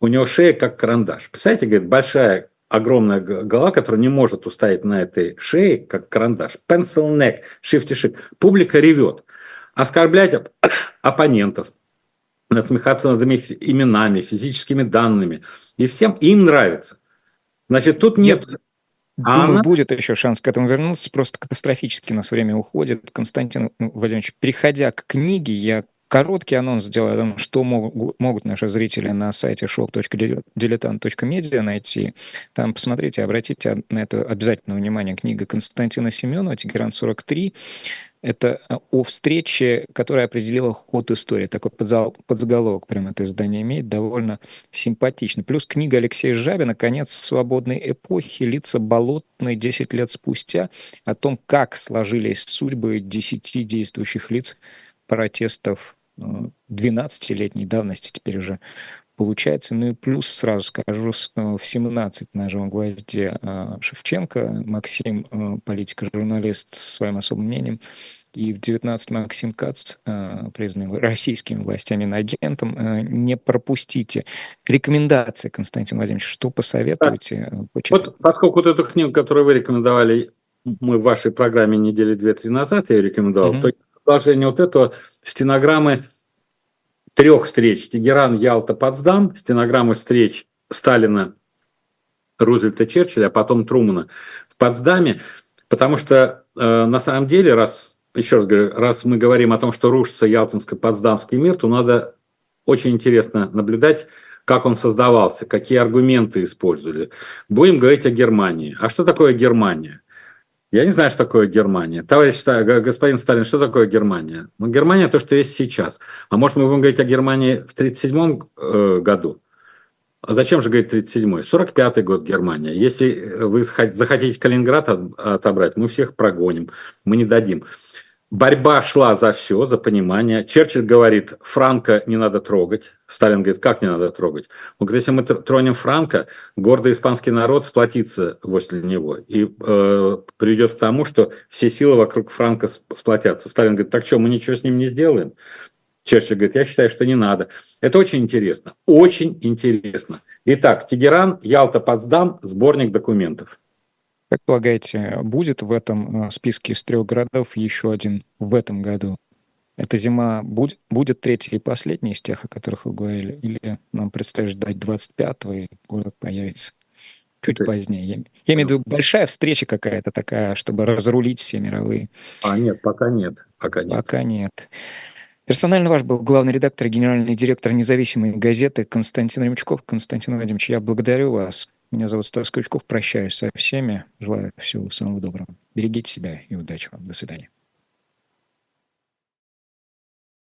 У него шея как карандаш. Представляете, говорит, большая огромная голова, которая не может устоять на этой шее, как карандаш. Pencil neck, shift shift. Публика ревет. Оскорблять оп- оппонентов, насмехаться над именами, физическими данными. И всем им нравится. Значит, тут нет... нет
а Думаю, она... будет еще шанс к этому вернуться. Просто катастрофически у нас время уходит. Константин Владимирович, переходя к книге, я Короткий анонс сделаю о том, что могут, могут наши зрители на сайте shop.diletant.media найти. Там посмотрите, обратите на это обязательно внимание. Книга Константина Семенова «Тегеран 43». Это э, о встрече, которая определила ход истории. Такой подзаголовок прямо это издание имеет, довольно симпатично. Плюс книга Алексея Жабина «Конец свободной эпохи. Лица болотные 10 лет спустя» о том, как сложились судьбы 10 действующих лиц протестов 12-летней э, давности теперь уже получается. Ну и плюс, сразу скажу, э, в 17 на живом гвозде э, Шевченко, Максим, э, политика-журналист с своим особым мнением, и в 19 Максим Кац, признанный российскими властями агентом. Не пропустите. Рекомендации, Константин Владимирович, что посоветуете?
Вот поскольку вот эту книгу, которую вы рекомендовали, мы в вашей программе недели две-три назад я рекомендовал, mm-hmm. то продолжение вот этого стенограммы трех встреч Тегеран, Ялта, Потсдам, стенограммы встреч Сталина, Рузвельта, Черчилля, а потом Трумана в Потсдаме, потому что э, на самом деле, раз, еще раз говорю, раз мы говорим о том, что рушится Ялтинско-Потсдамский мир, то надо очень интересно наблюдать, как он создавался, какие аргументы использовали. Будем говорить о Германии. А что такое Германия? Я не знаю, что такое Германия. Товарищ господин Сталин, что такое Германия? Ну, Германия то, что есть сейчас. А может, мы будем говорить о Германии в 1937 э, году? А зачем же говорить 37-й? 45-й год Германия. Если вы захотите Калининград отобрать, мы всех прогоним, мы не дадим. Борьба шла за все, за понимание. Черчилль говорит, Франка не надо трогать. Сталин говорит, как не надо трогать? Он говорит, если мы тронем Франка, гордый испанский народ сплотится возле него и э, приведет к тому, что все силы вокруг Франка сплотятся. Сталин говорит, так что, мы ничего с ним не сделаем? Черчилль говорит, я считаю, что не надо. Это очень интересно, очень интересно. Итак, Тегеран, Ялта, Потсдам, сборник документов.
Как полагаете, будет в этом э, списке из трех городов еще один в этом году? Эта зима будет, будет третья и последняя из тех, о которых вы говорили? Или нам предстоит ждать 25-го, и город появится чуть позднее? Я, я имею в виду большая встреча какая-то такая, чтобы разрулить все мировые.
А нет, пока нет. Пока нет.
Пока нет. Персонально ваш был главный редактор и генеральный директор независимой газеты Константин Ремчков. Константин Владимирович, я благодарю вас. Меня зовут Стас Крючков. Прощаюсь со всеми. Желаю всего самого доброго. Берегите себя и удачи вам. До свидания.